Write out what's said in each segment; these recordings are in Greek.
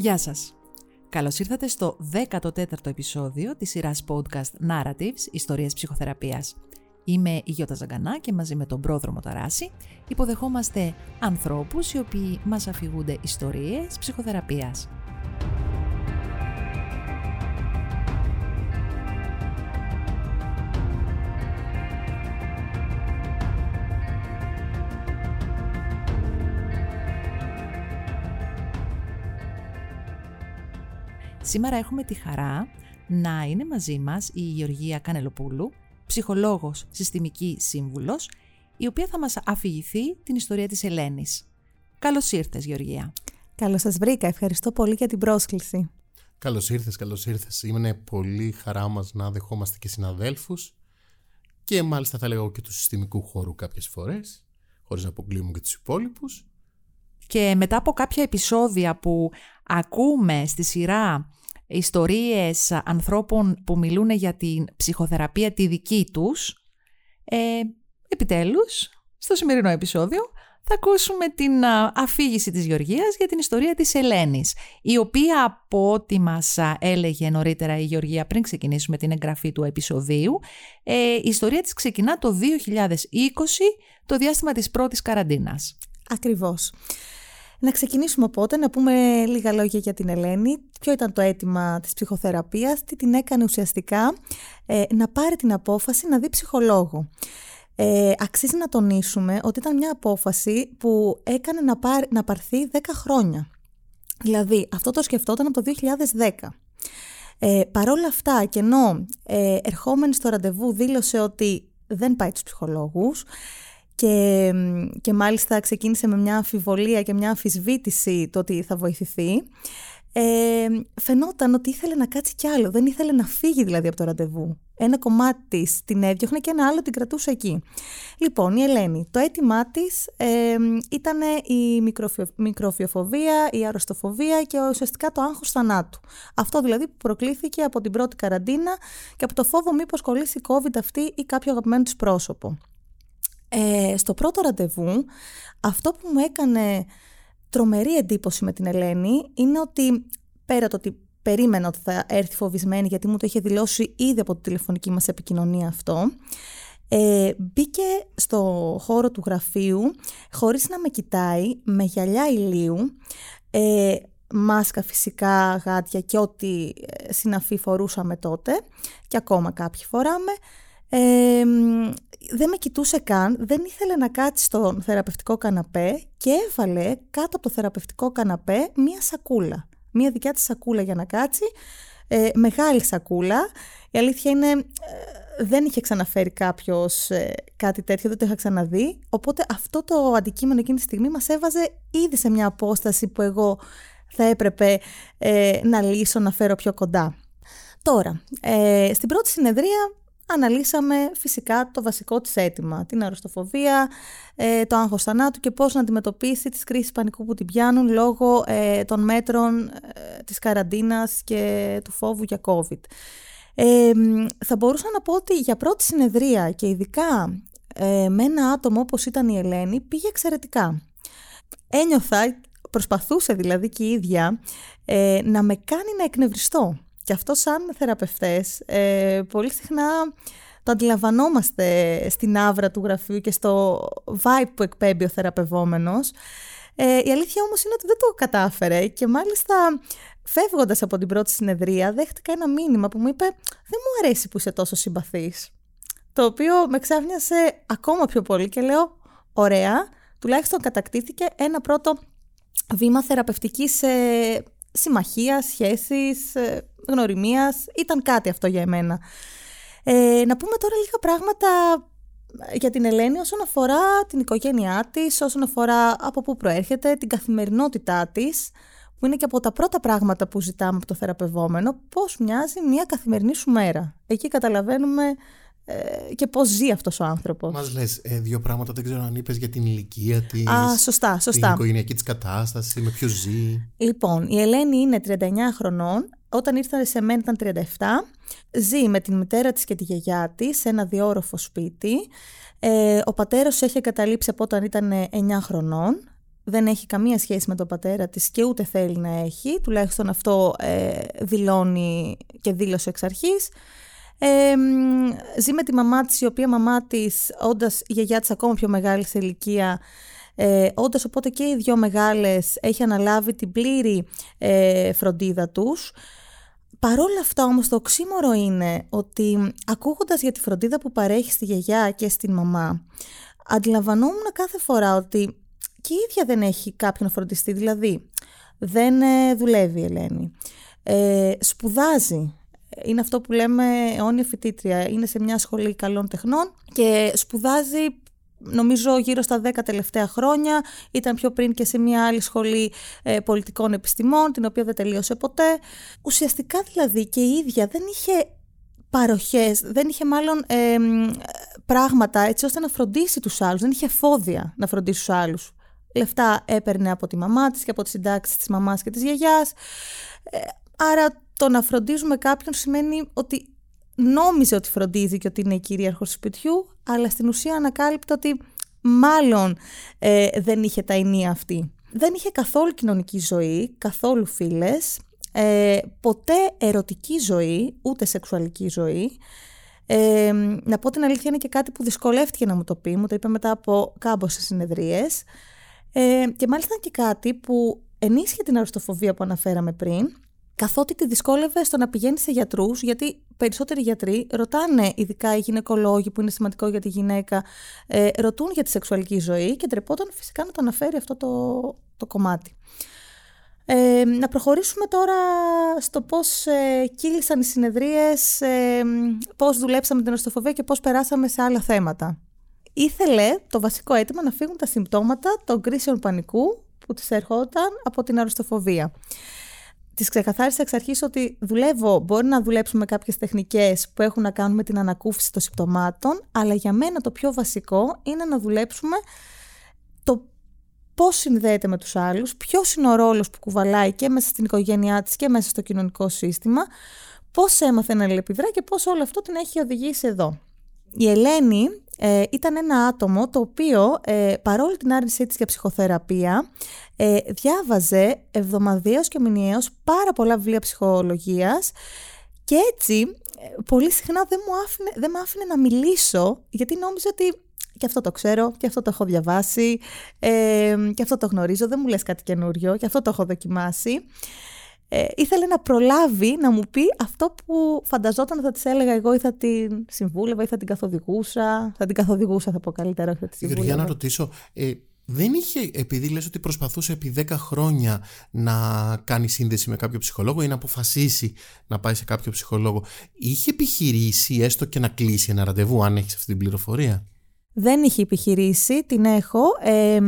Γεια σας. Καλώς ήρθατε στο 14ο επεισόδιο της σειράς podcast Narratives Ιστορίες Ψυχοθεραπείας. Είμαι η Γιώτα Ζαγκανά και μαζί με τον πρόδρομο Ταράση υποδεχόμαστε ανθρώπους οι οποίοι μας αφηγούνται ιστορίες ψυχοθεραπείας. Σήμερα έχουμε τη χαρά να είναι μαζί μας η Γεωργία Κανελοπούλου, ψυχολόγος, συστημική σύμβουλος, η οποία θα μας αφηγηθεί την ιστορία της Ελένης. Καλώς ήρθες Γεωργία. Καλώς σας βρήκα. Ευχαριστώ πολύ για την πρόσκληση. Καλώς ήρθες, καλώς ήρθες. Είναι πολύ χαρά μας να δεχόμαστε και συναδέλφους και μάλιστα θα λέγω και του συστημικού χώρου κάποιες φορές, χωρίς να αποκλείουμε και τους υπόλοιπους. Και μετά από κάποια επεισόδια που ακούμε στη σειρά ιστορίες ανθρώπων που μιλούν για την ψυχοθεραπεία τη δική τους, ε, επιτέλους, στο σημερινό επεισόδιο, θα ακούσουμε την αφήγηση της Γεωργίας για την ιστορία της Ελένης, η οποία από ό,τι μας έλεγε νωρίτερα η Γεωργία πριν ξεκινήσουμε την εγγραφή του επεισοδίου, ε, η ιστορία της ξεκινά το 2020, το διάστημα της πρώτης καραντίνας. Ακριβώς. Να ξεκινήσουμε οπότε, να πούμε λίγα λόγια για την Ελένη. Ποιο ήταν το αίτημα της ψυχοθεραπείας, τι την έκανε ουσιαστικά ε, να πάρει την απόφαση να δει ψυχολόγο. Ε, αξίζει να τονίσουμε ότι ήταν μια απόφαση που έκανε να, πάρει, να πάρθει 10 χρόνια. Δηλαδή, αυτό το σκεφτόταν από το 2010. Ε, Παρ' όλα αυτά, και ενώ ε, ερχόμενη στο ραντεβού δήλωσε ότι δεν πάει τους ψυχολόγους, και, και μάλιστα ξεκίνησε με μια αμφιβολία και μια αμφισβήτηση το ότι θα βοηθηθεί. Ε, φαινόταν ότι ήθελε να κάτσει κι άλλο, δεν ήθελε να φύγει δηλαδή από το ραντεβού. Ένα κομμάτι της την έδιωχνε και ένα άλλο την κρατούσε εκεί. Λοιπόν, η Ελένη, το αίτημά της ε, ήταν η μικροφιοφοβία, η αρρωστοφοβία και ουσιαστικά το άγχος θανάτου. Αυτό δηλαδή που προκλήθηκε από την πρώτη καραντίνα και από το φόβο μήπως κολλήσει COVID αυτή ή κάποιο αγαπημένο της πρόσωπο. Ε, στο πρώτο ραντεβού, αυτό που μου έκανε τρομερή εντύπωση με την Ελένη είναι ότι πέρα το ότι περίμενα ότι θα έρθει φοβισμένη γιατί μου το είχε δηλώσει ήδη από τη τηλεφωνική μας επικοινωνία αυτό, ε, μπήκε στο χώρο του γραφείου χωρίς να με κοιτάει, με γυαλιά ηλίου, ε, μάσκα φυσικά, γάτια και ό,τι ε, συναφή φορούσαμε τότε και ακόμα κάποιοι φοράμε δεν με κοιτούσε καν, δεν ήθελε να κάτσει στο θεραπευτικό καναπέ και έβαλε κάτω από το θεραπευτικό καναπέ μία σακούλα. Μία δικιά της σακούλα για να κάτσει, ε, μεγάλη σακούλα. Η αλήθεια είναι, ε, δεν είχε ξαναφέρει κάποιος ε, κάτι τέτοιο, δεν το είχα ξαναδεί. Οπότε αυτό το αντικείμενο εκείνη τη στιγμή μας έβαζε ήδη σε μια απόσταση που εγώ θα έπρεπε ε, να λύσω, να φέρω πιο κοντά. Τώρα, στην πρώτη συνεδρία αναλύσαμε φυσικά το βασικό της αίτημα, την αρρωστοφοβία, ε, το άγχος θανάτου και πώς να αντιμετωπίσει τις κρίσεις πανικού που την πιάνουν λόγω ε, των μέτρων ε, της καραντίνας και του φόβου για COVID. θα μπορούσα να πω ότι για πρώτη συνεδρία και ειδικά με ένα άτομο όπως ήταν η Ελένη πήγε εξαιρετικά. Ένιωθα, προσπαθούσε δηλαδή και η ίδια να με κάνει να εκνευριστώ και αυτό σαν θεραπευτές ε, πολύ συχνά το αντιλαμβανόμαστε στην άβρα του γραφείου και στο vibe που εκπέμπει ο θεραπευόμενος. Ε, η αλήθεια όμως είναι ότι δεν το κατάφερε και μάλιστα φεύγοντας από την πρώτη συνεδρία δέχτηκα ένα μήνυμα που μου είπε «Δεν μου αρέσει που είσαι τόσο συμπαθής». Το οποίο με ξάφνιασε ακόμα πιο πολύ και λέω «Ωραία, τουλάχιστον κατακτήθηκε ένα πρώτο βήμα θεραπευτικής ε, συμμαχίας, σχέσης, ε, γνωριμίας. Ήταν κάτι αυτό για εμένα. Ε, να πούμε τώρα λίγα πράγματα για την Ελένη όσον αφορά την οικογένειά της, όσον αφορά από πού προέρχεται, την καθημερινότητά της, που είναι και από τα πρώτα πράγματα που ζητάμε από το θεραπευόμενο, πώς μοιάζει μια καθημερινή σου μέρα. Εκεί καταλαβαίνουμε ε, και πώς ζει αυτός ο άνθρωπος. Μας λες ε, δύο πράγματα, δεν ξέρω αν είπες για την ηλικία της, Α, σωστά, σωστά. την οικογενειακή της κατάσταση, με ποιος ζει. Λοιπόν, η Ελένη είναι 39 χρονών, όταν ήρθε σε μένα ήταν 37, ζει με την μητέρα της και τη γιαγιά της σε ένα διόροφο σπίτι. Ε, ο πατέρας έχει εγκαταλείψει από όταν ήταν 9 χρονών. δεν έχει καμία σχέση με τον πατέρα της και ούτε θέλει να έχει, τουλάχιστον αυτό ε, δηλώνει και δήλωσε εξ αρχής. Ε, ζει με τη μαμά της, η οποία μαμά της, όντας η γιαγιά της ακόμα πιο μεγάλη σε ηλικία, ε, όντας οπότε και οι δυο μεγάλες έχει αναλάβει την πλήρη ε, φροντίδα τους. Παρόλα αυτά όμως το οξύμορο είναι ότι ακούγοντας για τη φροντίδα που παρέχει στη γιαγιά και στην μαμά, αντιλαμβανόμουν κάθε φορά ότι και η ίδια δεν έχει κάποιον φροντιστή, δηλαδή δεν ε, δουλεύει η Ελένη, ε, σπουδάζει, είναι αυτό που λέμε αιώνια φοιτήτρια, είναι σε μια σχολή καλών τεχνών και σπουδάζει νομίζω γύρω στα 10 τελευταία χρόνια, ήταν πιο πριν και σε μια άλλη σχολή ε, πολιτικών επιστημών, την οποία δεν τελείωσε ποτέ. Ουσιαστικά δηλαδή και η ίδια δεν είχε παροχές, δεν είχε μάλλον πράγματα έτσι ώστε να φροντίσει τους άλλους, δεν είχε φόδια να φροντίσει τους άλλους. Λεφτά έπαιρνε από τη μαμά της και από τις συντάξεις της μαμάς και της γιαγιάς. Ε, άρα το να φροντίζουμε κάποιον σημαίνει ότι νόμιζε ότι φροντίζει και ότι είναι η κυρίαρχος του σπιτιού, αλλά στην ουσία ανακάλυπτε ότι μάλλον ε, δεν είχε τα ενία αυτή. Δεν είχε καθόλου κοινωνική ζωή, καθόλου φίλες, ε, ποτέ ερωτική ζωή, ούτε σεξουαλική ζωή. Ε, να πω την αλήθεια είναι και κάτι που δυσκολεύτηκε να μου το πει, μου το είπε μετά από κάμποσες συνεδρίες. Ε, και μάλιστα και κάτι που ενίσχυε την αρρωστοφοβία που αναφέραμε πριν, καθότι τη δυσκόλευε στο να πηγαίνει σε γιατρούς, γιατί περισσότεροι γιατροί ρωτάνε, ειδικά οι γυναικολόγοι που είναι σημαντικό για τη γυναίκα, ε, ρωτούν για τη σεξουαλική ζωή και ντρεπόταν φυσικά να το αναφέρει αυτό το, το κομμάτι. Ε, να προχωρήσουμε τώρα στο πώς ε, κύλησαν οι συνεδρίες, ε, πώς δουλέψαμε την οστοφοβία και πώς περάσαμε σε άλλα θέματα. Ήθελε το βασικό αίτημα να φύγουν τα συμπτώματα των κρίσεων πανικού που της ερχόταν από την αριστοφοβία. Της ξεκαθάρισα εξ αρχής ότι δουλεύω, μπορεί να δουλέψουμε κάποιες τεχνικές που έχουν να κάνουν με την ανακούφιση των συμπτωμάτων, αλλά για μένα το πιο βασικό είναι να δουλέψουμε το πώς συνδέεται με τους άλλους, ποιος είναι ο ρόλος που κουβαλάει και μέσα στην οικογένειά της και μέσα στο κοινωνικό σύστημα, πώς έμαθε να αλληλεπιδρά και πώς όλο αυτό την έχει οδηγήσει εδώ. Η Ελένη ε, ήταν ένα άτομο το οποίο ε, παρόλη την άρνησή της για ψυχοθεραπεία ε, διάβαζε εβδομαδιαίως και μηνιαίως πάρα πολλά βιβλία ψυχολογίας και έτσι ε, πολύ συχνά δεν, μου άφηνε, δεν με άφηνε να μιλήσω γιατί νόμιζε ότι και αυτό το ξέρω, και αυτό το έχω διαβάσει, ε, και αυτό το γνωρίζω, δεν μου λες κάτι καινούριο, και αυτό το έχω δοκιμάσει ε, ήθελε να προλάβει να μου πει αυτό που φανταζόταν θα της έλεγα εγώ ή θα την συμβούλευα ή θα την καθοδηγούσα. Θα την καθοδηγούσα θα πω καλύτερα, όχι θα τη συμβούλευα. Για να ρωτήσω, ε, δεν είχε, επειδή λες ότι προσπαθούσε επί 10 χρόνια να κάνει σύνδεση με κάποιο ψυχολόγο ή να αποφασίσει να πάει σε κάποιο ψυχολόγο, είχε επιχειρήσει έστω και να κλείσει ένα ραντεβού αν έχεις αυτή την πληροφορία; Δεν είχε επιχειρήσει, την έχω, ε,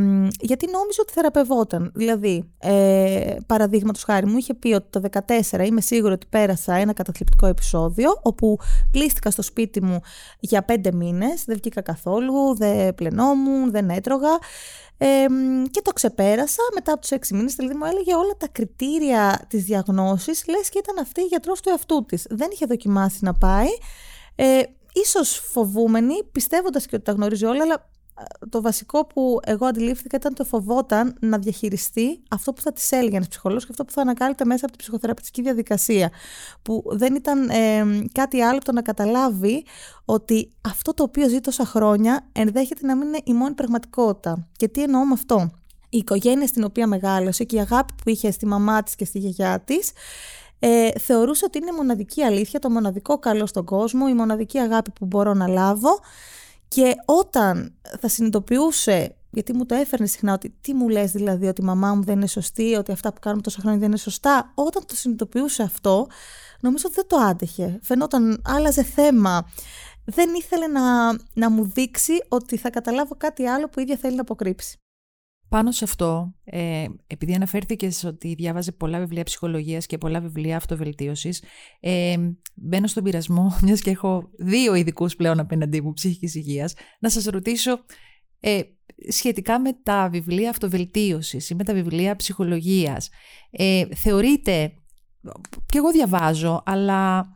γιατί νόμιζε ότι θεραπευόταν. Δηλαδή, ε, παραδείγματος χάρη μου, είχε πει ότι το 2014 είμαι σίγουρη ότι πέρασα ένα καταθλιπτικό επεισόδιο, όπου κλείστηκα στο σπίτι μου για πέντε μήνες, δεν βγήκα καθόλου, δεν πλενόμουν, δεν έτρωγα. Ε, και το ξεπέρασα μετά από τους έξι μήνες, δηλαδή μου έλεγε όλα τα κριτήρια της διαγνώσης, λες και ήταν αυτή η γιατρός του εαυτού της. Δεν είχε δοκιμάσει να πάει. Ε, ίσως φοβούμενη, πιστεύοντας και ότι τα γνωρίζει όλα, αλλά το βασικό που εγώ αντιλήφθηκα ήταν το φοβόταν να διαχειριστεί αυτό που θα της έλεγε ένας ψυχολόγος και αυτό που θα ανακάλυπτε μέσα από την ψυχοθεραπευτική διαδικασία. Που δεν ήταν κάτι άλλο το να καταλάβει ότι αυτό το οποίο ζει τόσα χρόνια ενδέχεται να μην είναι η μόνη πραγματικότητα. Και τι εννοώ με αυτό; Η οικογένεια στην οποία μεγάλωσε και η αγάπη που είχε στη μαμά της και στη γιαγιά της ε, θεωρούσε ότι είναι μοναδική αλήθεια, το μοναδικό καλό στον κόσμο, η μοναδική αγάπη που μπορώ να λάβω και όταν θα συνειδητοποιούσε, γιατί μου το έφερνε συχνά ότι τι μου λες δηλαδή ότι η μαμά μου δεν είναι σωστή, ότι αυτά που κάνουμε τόσα χρόνια δεν είναι σωστά, όταν το συνειδητοποιούσε αυτό, νομίζω ότι δεν το άντεχε. Φαινόταν, άλλαζε θέμα. Δεν ήθελε να, να μου δείξει ότι θα καταλάβω κάτι άλλο που η ίδια θέλει να αποκρύψει. Πάνω σε αυτό, ε, επειδή αναφέρθηκες ότι διάβαζε πολλά βιβλία ψυχολογίας και πολλά βιβλία αυτοβελτίωσης, ε, μπαίνω στον πειρασμό, μιας και έχω δύο ειδικούς πλέον απέναντί μου ψυχικής υγείας, να σας ρωτήσω ε, σχετικά με τα βιβλία αυτοβελτίωσης ή με τα βιβλία ψυχολογίας. Ε, θεωρείτε, και εγώ διαβάζω, αλλά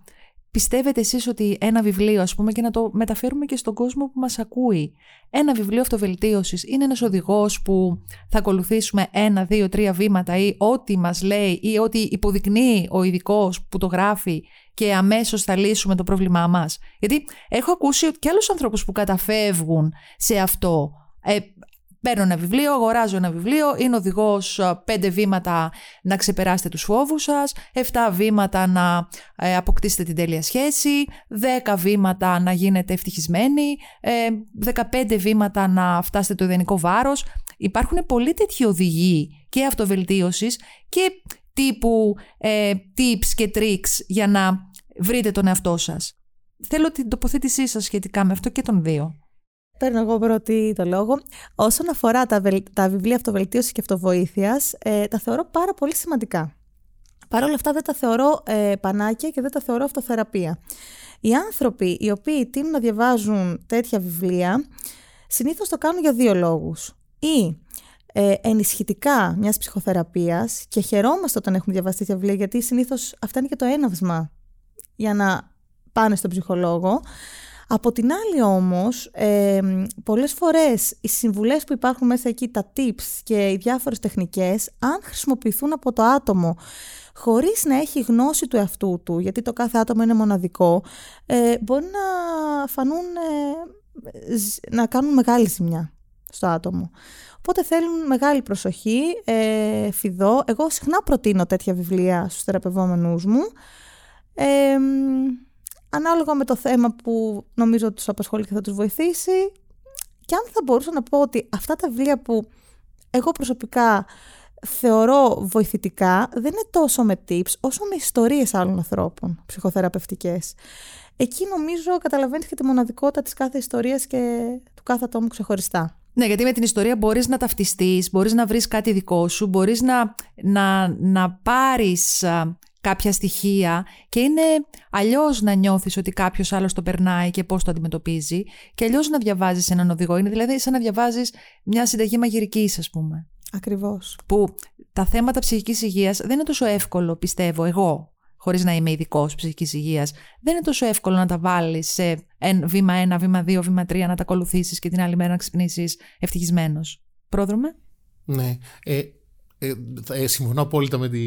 πιστεύετε εσείς ότι ένα βιβλίο, ας πούμε, και να το μεταφέρουμε και στον κόσμο που μας ακούει, ένα βιβλίο αυτοβελτίωσης είναι ένας οδηγός που θα ακολουθήσουμε ένα, δύο, τρία βήματα ή ό,τι μας λέει ή ό,τι υποδεικνύει ο ειδικός που το γράφει και αμέσως θα λύσουμε το πρόβλημά μας. Γιατί έχω ακούσει και άλλους ανθρώπους που καταφεύγουν σε αυτό. Ε, Παίρνω ένα βιβλίο, αγοράζω ένα βιβλίο, είναι οδηγός πέντε βήματα να ξεπεράσετε τους φόβους σας, 7 βήματα να ε, αποκτήσετε την τέλεια σχέση, 10 βήματα να γίνετε ευτυχισμένοι, 15 ε, βήματα να φτάσετε το ιδανικό βάρος. Υπάρχουν πολλοί τέτοιοι οδηγοί και αυτοβελτίωσης και τύπου ε, tips και tricks για να βρείτε τον εαυτό σας. Θέλω την τοποθέτησή σας σχετικά με αυτό και τον δύο. Παίρνω εγώ πρώτη το λόγο. Όσον αφορά τα, τα βιβλία αυτοβελτίωσης και αυτοβοήθειας, ε, τα θεωρώ πάρα πολύ σημαντικά. Παρ' όλα αυτά δεν τα θεωρώ ε, πανάκια και δεν τα θεωρώ αυτοθεραπεία. Οι άνθρωποι οι οποίοι τείνουν να διαβάζουν τέτοια βιβλία συνήθως το κάνουν για δύο λόγους. Ή ε, ενισχυτικά μιας ψυχοθεραπείας και χαιρόμαστε όταν έχουμε διαβάσει τέτοια βιβλία γιατί συνήθως αυτά είναι και το έναυσμα για να πάνε στον ψυχολόγο. Από την άλλη όμως, ε, πολλές φορές οι συμβουλές που υπάρχουν μέσα εκεί, τα tips και οι διάφορες τεχνικές, αν χρησιμοποιηθούν από το άτομο χωρίς να έχει γνώση του εαυτού του, γιατί το κάθε άτομο είναι μοναδικό, ε, μπορεί να φανούν, ε, να κάνουν μεγάλη ζημιά στο άτομο. Οπότε θέλουν μεγάλη προσοχή, ε, φιδό. Εγώ συχνά προτείνω τέτοια βιβλία στους θεραπευόμενούς μου. Ε, ανάλογα με το θέμα που νομίζω ότι τους απασχολεί και θα τους βοηθήσει. Και αν θα μπορούσα να πω ότι αυτά τα βιβλία που εγώ προσωπικά θεωρώ βοηθητικά δεν είναι τόσο με tips όσο με ιστορίες άλλων ανθρώπων ψυχοθεραπευτικές. Εκεί νομίζω καταλαβαίνεις και τη μοναδικότητα της κάθε ιστορίας και του κάθε ατόμου ξεχωριστά. Ναι, γιατί με την ιστορία μπορείς να ταυτιστείς, μπορείς να βρεις κάτι δικό σου, μπορείς να, να, να πάρεις κάποια στοιχεία και είναι αλλιώς να νιώθεις ότι κάποιος άλλος το περνάει και πώς το αντιμετωπίζει, και αλλιώς να διαβάζεις έναν οδηγό. Είναι δηλαδή σαν να διαβάζεις μια συνταγή μαγειρικής, ας πούμε. Ακριβώς. Που τα θέματα ψυχικής υγείας δεν είναι τόσο εύκολο, πιστεύω εγώ, χωρίς να είμαι ειδικός ψυχικής υγείας, δεν είναι τόσο εύκολο να τα βάλεις σε βήμα 1, βήμα 2, βήμα 3, να τα ακολουθήσεις και την άλλη μέρα να ξυπνήσεις ευτυχισμένος. Πρόδρομε; Ναι. Ε, ε, ε, συμφωνώ απόλυτα με τη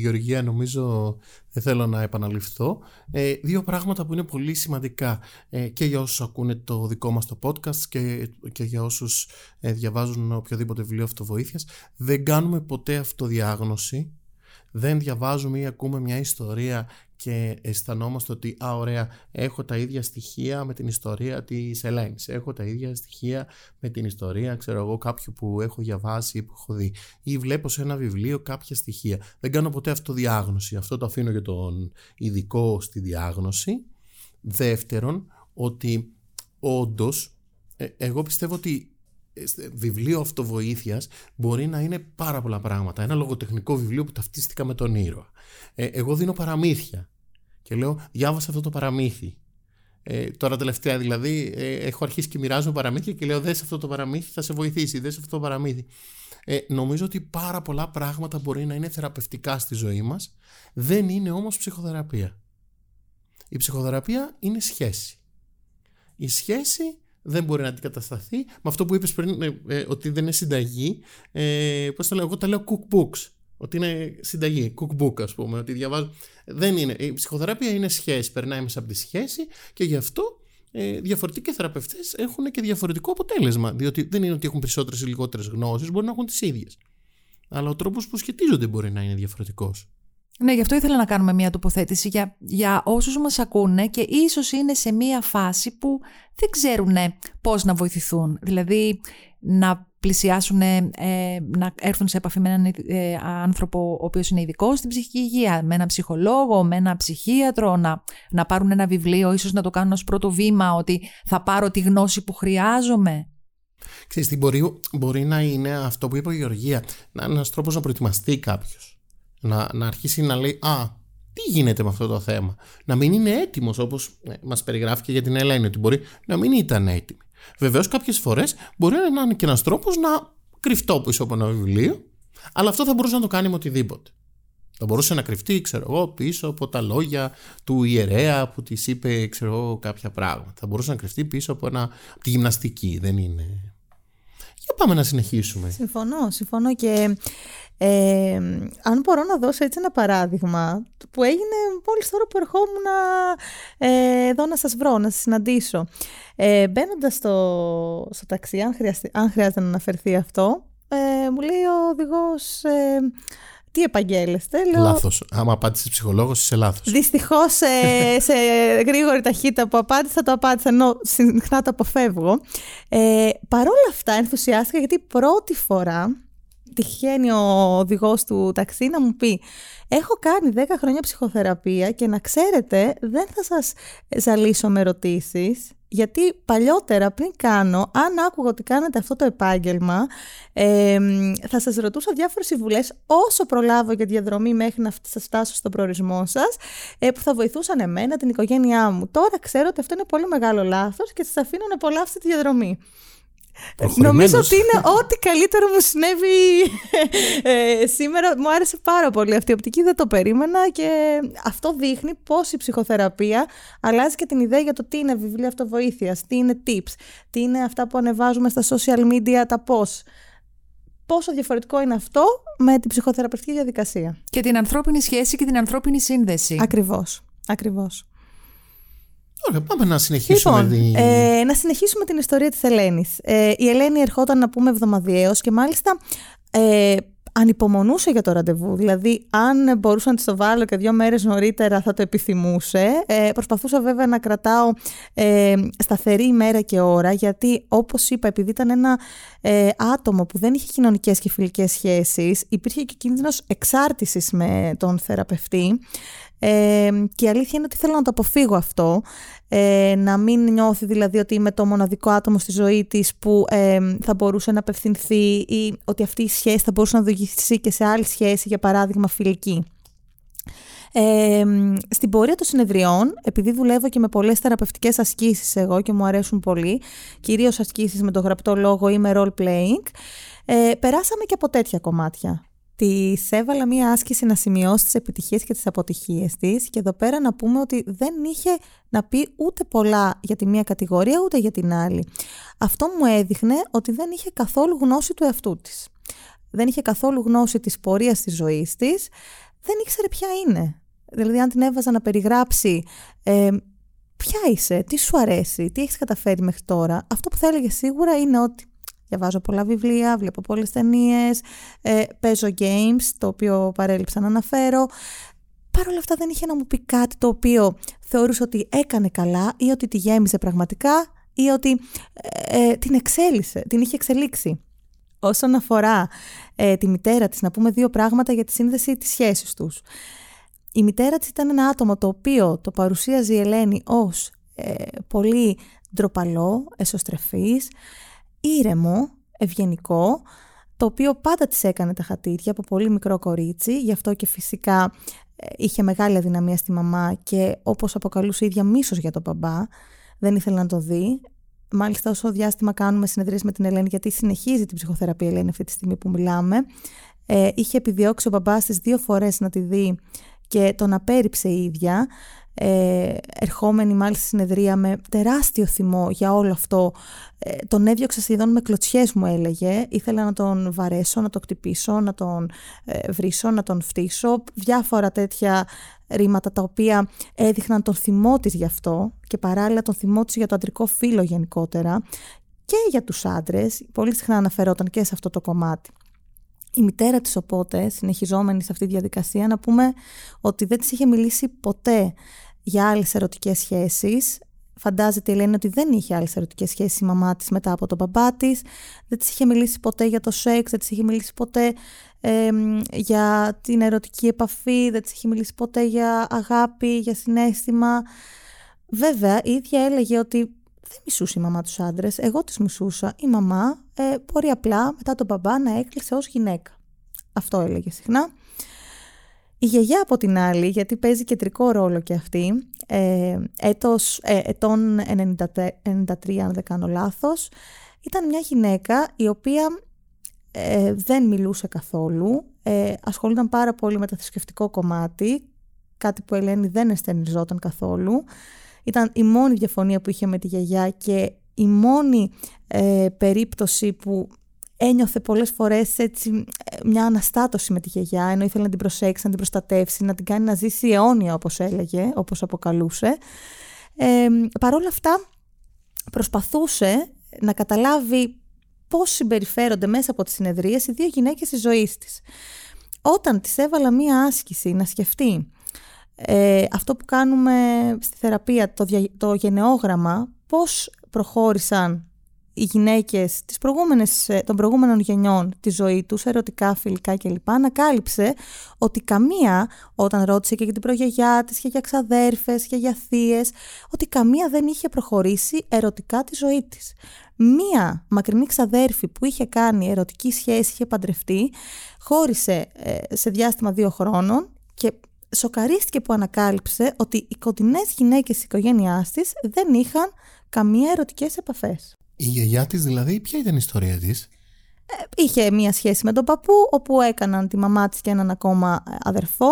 Γεωργία, νομίζω δεν θέλω να επαναληφθώ. Ε, δύο πράγματα που είναι πολύ σημαντικά ε, και για όσους ακούνε το δικό μας το podcast και, και για όσους ε, διαβάζουν οποιοδήποτε βιβλίο αυτοβοήθειας. Δεν κάνουμε ποτέ αυτοδιάγνωση, δεν διαβάζουμε ή ακούμε μια ιστορία και αισθανόμαστε ότι «Α, ωραία, έχω τα ίδια στοιχεία με την ιστορία της Ελένης, έχω τα ίδια στοιχεία με την ιστορία, ξέρω εγώ, κάποιου που έχω διαβάσει ή που έχω δει ή βλέπω σε ένα βιβλίο κάποια στοιχεία». Δεν κάνω ποτέ αυτοδιάγνωση, αυτό το αφήνω για τον ειδικό στη διάγνωση. Δεύτερον, ότι όντως, ε, εγώ πιστεύω ότι ε, βιβλίο αυτοβοήθειας μπορεί να είναι πάρα πολλά πράγματα. Ένα λογοτεχνικό βιβλίο που ταυτίστηκα με τον ήρωα. Ε, εγώ δίνω παραμύθια και λέω διάβασα αυτό το παραμύθι. Ε, τώρα τελευταία δηλαδή ε, έχω αρχίσει και μοιράζω παραμύθια και λέω δες αυτό το παραμύθι θα σε βοηθήσει, δες αυτό το παραμύθι. Ε, νομίζω ότι πάρα πολλά πράγματα μπορεί να είναι θεραπευτικά στη ζωή μας, δεν είναι όμως ψυχοθεραπεία. Η ψυχοθεραπεία είναι σχέση. Η σχέση δεν μπορεί να αντικατασταθεί με αυτό που είπες πριν ε, ε, ότι δεν είναι συνταγή. Ε, πώς το λέω, εγώ τα λέω cookbooks. Ότι είναι συνταγή, cookbook ας πούμε, ότι διαβάζω. Δεν είναι. Η ψυχοθεραπεία είναι σχέση, περνάει μέσα από τη σχέση και γι' αυτό ε, διαφορετικοί θεραπευτές έχουν και διαφορετικό αποτέλεσμα. Διότι δεν είναι ότι έχουν περισσότερες ή λιγότερες γνώσεις, μπορεί να έχουν τις ίδιες. Αλλά ο τρόπος που σχετίζονται μπορεί να είναι διαφορετικός. Ναι, γι' αυτό ήθελα να κάνουμε μια τοποθέτηση για, για όσους μας ακούνε και ίσως είναι σε μια φάση που δεν ξέρουν πώς να βοηθηθούν. Δηλαδή να πλησιάσουν, ε, να έρθουν σε επαφή με έναν ε, άνθρωπο ο οποίος είναι ειδικό στην ψυχική υγεία, με έναν ψυχολόγο, με έναν ψυχίατρο, να, να πάρουν ένα βιβλίο, ίσως να το κάνουν ως πρώτο βήμα ότι θα πάρω τη γνώση που χρειάζομαι. Ξέρεις τι μπορεί, μπορεί να είναι αυτό που είπε η Γεωργία, να είναι ένας τρόπος να προετοιμαστεί κάποιος να, να αρχίσει να λέει «Α, τι γίνεται με αυτό το θέμα». Να μην είναι έτοιμος όπως ε, μας περιγράφει και για την Ελένη, ότι μπορεί να μην ήταν έτοιμη. Βεβαίως κάποιες φορές μπορεί να είναι και ένας τρόπος να κρυφτώ πίσω από ένα βιβλίο, αλλά αυτό θα μπορούσε να το κάνει με οτιδήποτε. Θα μπορούσε να κρυφτεί, ξέρω εγώ, πίσω από τα λόγια του ιερέα που της είπε, ξέρω εγώ, κάποια πράγματα. Θα μπορούσε να κρυφτεί πίσω από, ένα, από τη γυμναστική. Δεν είναι. Για πάμε να συνεχίσουμε. Συμφωνώ, συμφωνώ και ε, αν μπορώ να δώσω έτσι ένα παράδειγμα που έγινε μόλις τώρα που ερχόμουν ε, εδώ να σας βρω, να σας συναντήσω. Ε, Μπαίνοντας στο, στο ταξί, αν, αν χρειάζεται να αναφερθεί αυτό, ε, μου λέει ο οδηγός... Ε, τι επαγγέλλεστε, λέω. Λάθος. Άμα απάντησες ψυχολόγος, είσαι λάθος. Δυστυχώς σε, σε γρήγορη ταχύτητα που απάντησα, το απάντησα ενώ συχνά το αποφεύγω. Ε, Παρ' όλα αυτά, ενθουσιάστηκα γιατί πρώτη φορά τυχαίνει ο οδηγός του ταξί να μου πει έχω κάνει 10 χρόνια ψυχοθεραπεία και να ξέρετε δεν θα σας ζαλίσω με ερωτήσεις γιατί παλιότερα πριν κάνω, αν άκουγα ότι κάνετε αυτό το επάγγελμα, ε, θα σας ρωτούσα διάφορες συμβουλές όσο προλάβω για διαδρομή μέχρι να σας φτάσω στον προορισμό σας, ε, που θα βοηθούσαν εμένα, την οικογένειά μου. Τώρα ξέρω ότι αυτό είναι πολύ μεγάλο λάθος και σας αφήνω να απολαύσετε τη διαδρομή. Νομίζω ότι είναι ό,τι καλύτερο μου συνέβη ε, σήμερα. Μου άρεσε πάρα πολύ αυτή η οπτική, δεν το περίμενα και αυτό δείχνει πώς η ψυχοθεραπεία αλλάζει και την ιδέα για το τι είναι βιβλία αυτοβοήθειας, τι είναι tips, τι είναι αυτά που ανεβάζουμε στα social media, τα πώς. Πόσο διαφορετικό είναι αυτό με την ψυχοθεραπευτική διαδικασία. Και την ανθρώπινη σχέση και την ανθρώπινη σύνδεση. Ακριβώς, ακριβώς. Ωραία, πάμε να συνεχίσουμε. Λοιπόν, ε, να συνεχίσουμε την ιστορία της Ελένης. Ε, η Ελένη ερχόταν να πούμε εβδομαδιαίως και μάλιστα ε, ανυπομονούσε για το ραντεβού. Δηλαδή, αν μπορούσα να της το βάλω και δύο μέρες νωρίτερα θα το επιθυμούσε. Ε, προσπαθούσα βέβαια να κρατάω ε, σταθερή ημέρα και ώρα, γιατί όπως είπα, επειδή ήταν ένα ε, άτομο που δεν είχε κοινωνικές και φιλικές σχέσεις, υπήρχε και κίνδυνος εξάρτησης με τον θεραπευτή. Ε, και η αλήθεια είναι ότι θέλω να το αποφύγω αυτό, ε, να μην νιώθει δηλαδή ότι είμαι το μοναδικό άτομο στη ζωή της που ε, θα μπορούσε να απευθυνθεί ή ότι αυτή η σχέση θα μπορούσε να οδηγηθεί και σε άλλη σχέση, για παράδειγμα φιλική. Ε, στην πορεία των συνεδριών, επειδή δουλεύω και με πολλές θεραπευτικές ασκήσεις εγώ και μου αρέσουν πολύ, κυρίως ασκήσεις με το γραπτό λόγο ή με role playing, ε, περάσαμε και από τέτοια κομμάτια. Της έβαλα μία άσκηση να σημειώσει τις επιτυχίες και τις αποτυχίες της και εδώ πέρα να πούμε ότι δεν είχε να πει ούτε πολλά για τη μία κατηγορία ούτε για την άλλη. Αυτό μου έδειχνε ότι δεν είχε καθόλου γνώση του εαυτού της. Δεν είχε καθόλου γνώση της πορείας της ζωής της, δεν ήξερε ποια είναι. Δηλαδή αν την έβαζα να περιγράψει ε, ποια είσαι, τι σου αρέσει, τι έχεις καταφέρει μέχρι τώρα, αυτό που θα έλεγε σίγουρα είναι ότι Διαβάζω πολλά βιβλία, βλέπω πολλές ταινίες, ε, παίζω games, το οποίο παρέλειψα να αναφέρω. Παρ' όλα αυτά δεν είχε να μου πει κάτι το οποίο θεωρούσε ότι έκανε καλά ή ότι τη γέμιζε πραγματικά ή ότι ε, ε, την εξέλισε, την είχε εξελίξει. Όσον αφορά ε, τη μητέρα της, να πούμε δύο πράγματα για τη σύνδεση της σχέσης τους. Η μητέρα της ήταν ένα άτομο το οποίο το παρουσίαζε η Ελένη ως πολύ ντροπαλό, εσωστρεφής, ήρεμο, ευγενικό, το οποίο πάντα της έκανε τα χατήρια από πολύ μικρό κορίτσι, γι' αυτό και φυσικά ε, είχε μεγάλη αδυναμία στη μαμά και όπως αποκαλούσε η ίδια μίσος για τον μπαμπά, δεν ήθελε να το δει. Μάλιστα όσο διάστημα κάνουμε συνεδρίες με την Ελένη, γιατί συνεχίζει την ψυχοθεραπεία Ελένη αυτή τη στιγμή που μιλάμε, ε, είχε επιδιώξει ο μπαμπάς της δύο φορές να τη δει και τον απέρριψε η ίδια ε, ερχόμενη μάλιστα συνεδρία με τεράστιο θυμό για όλο αυτό. Ε, τον έδιωξα σχεδόν με κλωτσιές μου έλεγε. Ήθελα να τον βαρέσω, να τον κτυπήσω, να τον ε, βρίσω, να τον φτύσω. Διάφορα τέτοια ρήματα τα οποία έδειχναν τον θυμό της γι' αυτό και παράλληλα τον θυμό της για το αντρικό φύλλο γενικότερα και για τους άντρες. Πολύ συχνά αναφερόταν και σε αυτό το κομμάτι. Η μητέρα της οπότε, συνεχιζόμενη σε αυτή τη διαδικασία, να πούμε ότι δεν της είχε μιλήσει ποτέ για άλλες ερωτικές σχέσεις. Φαντάζεται η Ελένη ότι δεν είχε άλλες ερωτικές σχέσεις η μαμά της μετά από τον μπαμπά της. Δεν της είχε μιλήσει ποτέ για το σεξ, δεν της είχε μιλήσει ποτέ για την ερωτική επαφή, δεν της είχε μιλήσει ποτέ για αγάπη, για συνέστημα. Βέβαια, η ίδια έλεγε ότι δεν μισούσε η μαμά τους άντρες, εγώ τις μισούσα. Η μαμά ε, μπορεί απλά μετά τον μπαμπά να έκλεισε ως γυναίκα. Αυτό έλεγε συχνά. Η γιαγιά από την άλλη, γιατί παίζει κεντρικό ρόλο και αυτή, ε, έτος, ε, ετών 93 αν δεν κάνω λάθος, ήταν μια γυναίκα η οποία ε, δεν μιλούσε καθόλου, ε, ασχολούνταν πάρα πολύ με το θρησκευτικό κομμάτι, κάτι που η Ελένη δεν εστερνιζόταν καθόλου. Ήταν η μόνη διαφωνία που είχε με τη γιαγιά και η μόνη ε, περίπτωση που ένιωθε πολλές φορές έτσι μια αναστάτωση με τη γιαγιά, ενώ ήθελε να την προσέξει, να την προστατεύσει, να την κάνει να ζήσει αιώνια όπως έλεγε, όπως αποκαλούσε. Ε, Παρ' όλα αυτά προσπαθούσε να καταλάβει πώς συμπεριφέρονται μέσα από τις συνεδρίες οι δύο γυναίκες της ζωής της. Όταν της έβαλα μία άσκηση να σκεφτεί ε, αυτό που κάνουμε στη θεραπεία, το, το γενεόγραμμα, πώς προχώρησαν οι γυναίκες της προηγούμενες, ε, των προηγούμενων γενιών τη ζωή τους, ερωτικά, φιλικά κλπ. ανακάλυψε ότι καμία, όταν ρώτησε και για την προγιαγιά της και για ξαδέρφες και για θείες, ότι καμία δεν είχε προχωρήσει ερωτικά τη ζωή της. Μία μακρινή ξαδέρφη που είχε κάνει ερωτική σχέση, είχε παντρευτεί, χώρισε ε, σε διάστημα δύο χρόνων και σοκαρίστηκε που ανακάλυψε ότι οι κοντινές γυναίκες της οικογένειάς της δεν είχαν καμία ερωτικές επαφές. Η γιαγιά της δηλαδή, ποια ήταν η ιστορία της; Ε, είχε μία σχέση με τον παππού, όπου έκαναν τη μαμά της και έναν ακόμα αδερφό,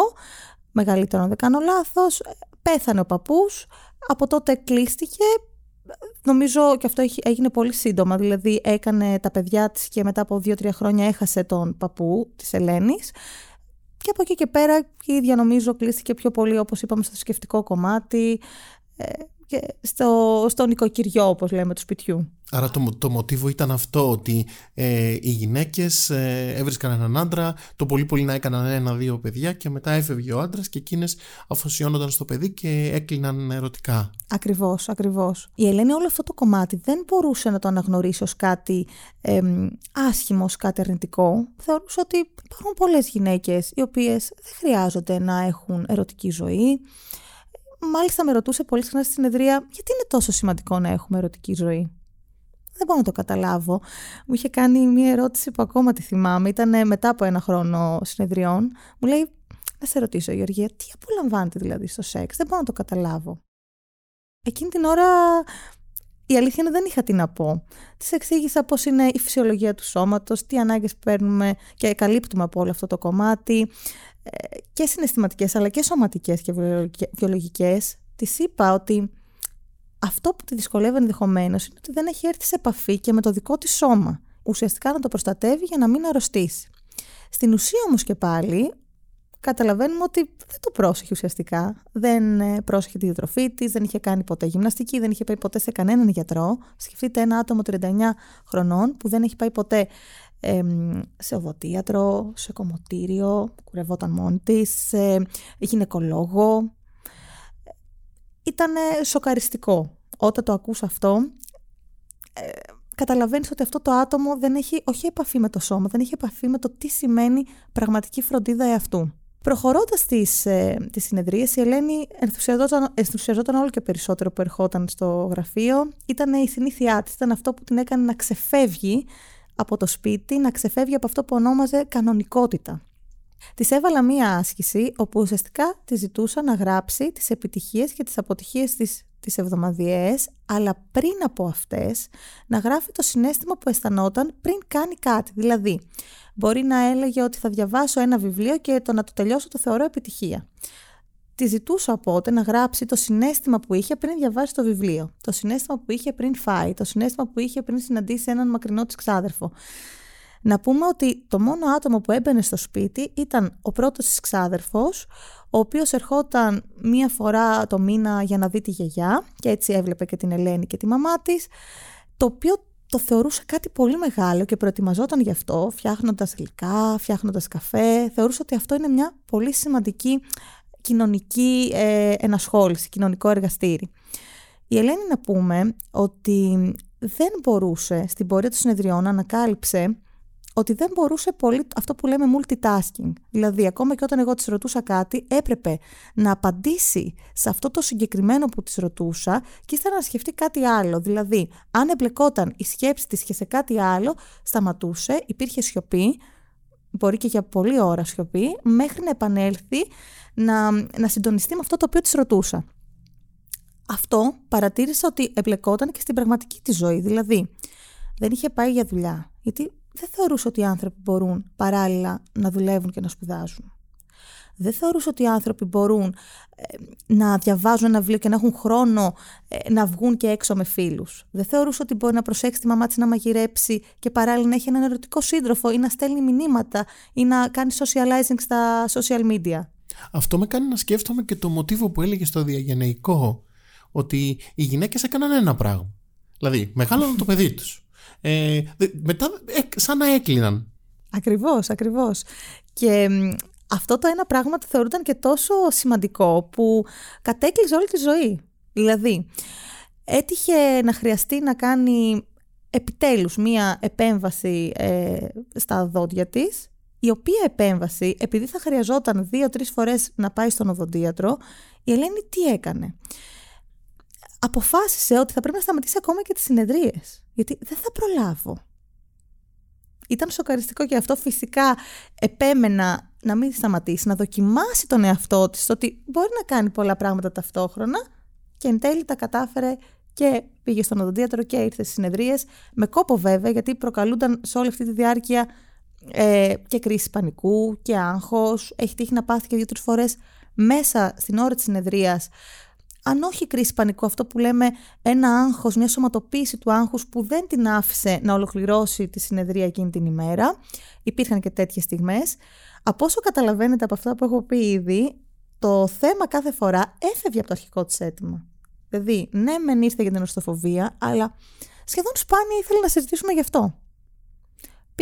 μεγαλύτερο αν δεν κάνω λάθος, πέθανε ο παππούς, από τότε κλείστηκε, νομίζω και αυτό έγινε πολύ σύντομα, δηλαδή έκανε τα παιδιά της και μετά από δύο-τρία χρόνια έχασε τον παππού της Ελένης, και από εκεί και πέρα η ίδια νομίζω κλείστηκε πιο πολύ όπως είπαμε στο σκεφτικό κομμάτι. Ε, και στο, στο νοικοκυριό όπως λέμε του σπιτιού. Άρα το, το μοτίβο ήταν αυτό ότι ε, οι γυναίκες ε, έβρισκαν έναν άντρα, το πολύ πολύ να έκαναν ένα-δύο παιδιά και μετά έφευγε ο άντρας και εκείνες αφοσιώνονταν στο παιδί και έκλειναν ερωτικά. Ακριβώς, ακριβώς. Η Ελένη όλο αυτό το κομμάτι δεν μπορούσε να το αναγνωρίσει ως κάτι ε, άσχημο, ως κάτι αρνητικό. Θεωρούσε ότι υπάρχουν πολλές γυναίκες οι οποίες δεν χρειάζονται να έχουν ερωτική ζωή. Μάλιστα με ρωτούσε πολύ συχνά στη συνεδρία γιατί είναι τόσο σημαντικό να έχουμε ερωτική ζωή; Δεν μπορώ να το καταλάβω. Μου είχε κάνει μια ερώτηση που ακόμα τη θυμάμαι. Ήταν μετά από ένα χρόνο συνεδριών. Μου λέει, να σε ρωτήσω, Γεωργία, τι απολαμβάνετε δηλαδή στο σεξ; Δεν μπορώ να το καταλάβω. Εκείνη την ώρα η αλήθεια είναι δεν είχα τι να πω. Της εξήγησα πώς είναι η φυσιολογία του σώματος, τι ανάγκες παίρνουμε και καλύπτουμε από όλο αυτό το κομμάτι. Ε, και συναισθηματικές αλλά και σωματικές και βιολογικέ. Της είπα ότι αυτό που τη δυσκολεύει ενδεχομένως είναι ότι δεν έχει έρθει σε επαφή και με το δικό της σώμα. Ουσιαστικά να το προστατεύει για να μην αρρωστήσει. Στην ουσία όμως και πάλι, καταλαβαίνουμε ότι δεν το πρόσεχε ουσιαστικά. Δεν ε, πρόσεχε τη διατροφή της, δεν είχε κάνει ποτέ γυμναστική, δεν είχε πάει ποτέ σε κανέναν γιατρό. Σκεφτείτε ένα άτομο 39 χρονών που δεν έχει πάει ποτέ σε οδοτίατρο, σε κομμωτήριο, κουρευόταν μόνη της, σε γυναικολόγο, ήταν σοκαριστικό. Όταν το ακούς αυτό, ε, καταλαβαίνεις ότι αυτό το άτομο δεν έχει όχι επαφή με το σώμα, δεν έχει επαφή με το τι σημαίνει πραγματική φροντίδα εαυτού. Προχωρώντας τις ε, τις συνεδρίες, η Ελένη ενθουσιαζόταν, ενθουσιαζόταν όλο και περισσότερο που ερχόταν στο γραφείο. Ήταν η συνήθειά της, ήταν αυτό που την έκανε να ξεφεύγει από το σπίτι, να ξεφεύγει από αυτό που ονόμαζε κανονικότητα. Της έβαλα μία άσκηση όπου ουσιαστικά τη ζητούσα να γράψει τις επιτυχίες και τις αποτυχίες της τις εβδομαδιαίες, αλλά πριν από αυτές να γράφει το συνέστημα που αισθανόταν πριν κάνει κάτι. Δηλαδή, μπορεί να έλεγε ότι θα διαβάσω ένα βιβλίο και το να το τελειώσω το θεωρώ επιτυχία. Τη ζητούσα οπότε να γράψει το συνέστημα που είχε πριν διαβάσει το βιβλίο, το συνέστημα που είχε πριν φάει, το συνέστημα που είχε πριν συναντήσει έναν μακρινό της ξάδερφο. Να πούμε ότι το μόνο άτομο που έμπαινε στο σπίτι ήταν ο πρώτος της ξάδερφος, ο οποίος ερχόταν μία φορά το μήνα για να δει τη γιαγιά και έτσι έβλεπε και την Ελένη και τη μαμά της, το οποίο το θεωρούσε κάτι πολύ μεγάλο και προετοιμαζόταν γι' αυτό, φτιάχνοντας υλικά, φτιάχνοντας καφέ. Θεωρούσε ότι αυτό είναι μια πολύ σημαντική κοινωνική ε, ενασχόληση, κοινωνικό εργαστήρι. Η Ελένη να πούμε ότι δεν μπορούσε στην πορεία του συνεδριών να ανακάλυψε ότι δεν μπορούσε πολύ αυτό που λέμε multitasking. Δηλαδή, ακόμα και όταν εγώ της ρωτούσα κάτι, έπρεπε να απαντήσει σε αυτό το συγκεκριμένο που της ρωτούσα και ύστερα να σκεφτεί κάτι άλλο. Δηλαδή, αν εμπλεκόταν η σκέψη της και σε κάτι άλλο, σταματούσε, υπήρχε σιωπή, μπορεί και για πολλή ώρα σιωπή, μέχρι να επανέλθει να, να συντονιστεί με αυτό το οποίο της ρωτούσα. Αυτό παρατήρησα ότι εμπλεκόταν και στην πραγματική της ζωή. Δηλαδή, δεν είχε πάει για δουλειά. Γιατί δεν θεωρούσε ότι οι άνθρωποι μπορούν παράλληλα να δουλεύουν και να σπουδάζουν. Δεν θεωρούσε ότι οι άνθρωποι μπορούν ε, να διαβάζουν ένα βιβλίο και να έχουν χρόνο ε, να βγουν και έξω με φίλους. Δεν θεωρούσε ότι μπορεί να προσέξει τη μαμά της να μαγειρέψει και παράλληλα να έχει έναν ερωτικό σύντροφο ή να στέλνει μηνύματα ή να κάνει socializing στα social media. Αυτό με κάνει να σκέφτομαι και το μοτίβο που έλεγε στο διαγενεϊκό ότι οι γυναίκες έκαναν ένα πράγμα. Δηλαδή, μεγάλωναν το παιδί τους. Ε, μετά, ε, σαν να έκλειναν. Ακριβώς, ακριβώς. Και αυτό το ένα πράγμα το θεωρούταν και τόσο σημαντικό που κατέκλυζε όλη τη ζωή. Δηλαδή, έτυχε να χρειαστεί να κάνει επιτέλους μία επέμβαση ε, στα δόντια της, η οποία επέμβαση, επειδή θα χρειαζόταν δύο-τρεις φορές να πάει στον οδοντίατρο, η Ελένη τι έκανε; Αποφάσισε ότι θα πρέπει να σταματήσει ακόμα και τις συνεδρίες, γιατί δεν θα προλάβω. Ήταν σοκαριστικό και αυτό φυσικά επέμενα να μην σταματήσει, να δοκιμάσει τον εαυτό της ότι μπορεί να κάνει πολλά πράγματα ταυτόχρονα και εν τέλει τα κατάφερε και πήγε στον οδοντίατρο και ήρθε στις συνεδρίες με κόπο βέβαια γιατί προκαλούνταν σε όλη αυτή τη διάρκεια ε, και κρίση πανικού και άγχος. Έχει τύχει να πάθει και δύο-τρεις φορές μέσα στην ώρα της συνεδρίας αν όχι κρίση πανικού, αυτό που λέμε ένα άγχος, μια σωματοποίηση του άγχους που δεν την άφησε να ολοκληρώσει τη συνεδρία εκείνη την ημέρα. Υπήρχαν και τέτοιες στιγμές. Από όσο καταλαβαίνετε από αυτά που έχω πει ήδη, το θέμα κάθε φορά έφευγε από το αρχικό της αίτημα. Δηλαδή, ναι, μεν ήρθε για την οστοφοβία, αλλά σχεδόν σπάνια ήθελε να συζητήσουμε γι' αυτό.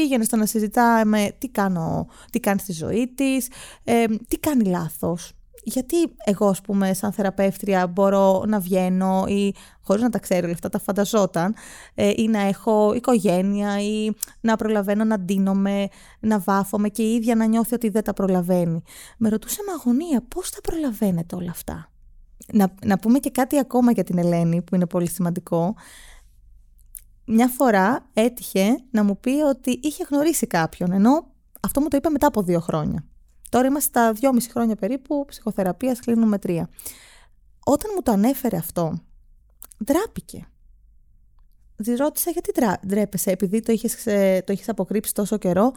Πήγαινε στο να συζητάμε τι, κάνω, τι κάνει στη ζωή της, ε, τι κάνει λάθος, γιατί εγώ, ας πούμε, σαν θεραπεύτρια μπορώ να βγαίνω ή χωρίς να τα ξέρω όλα αυτά, τα φανταζόταν, ε, ή να έχω οικογένεια ή να προλαβαίνω να ντύνομαι, να βάφομαι και η ίδια να νιώθει ότι δεν τα προλαβαίνει. Με ρωτούσε με αγωνία πώς τα προλαβαίνετε όλα αυτά; Να, να πούμε και κάτι ακόμα για την Ελένη που είναι πολύ σημαντικό. Μια φορά έτυχε να μου πει ότι είχε γνωρίσει κάποιον, ενώ αυτό μου το είπε μετά από δύο χρόνια. Τώρα είμαστε στα δυόμιση χρόνια περίπου ψυχοθεραπείας, κλείνουμε τρία. Όταν μου το ανέφερε αυτό, ντράπηκε. Τη ρώτησα γιατί ντρέπεσαι, επειδή το είχες, το είχες αποκρύψει τόσο καιρό;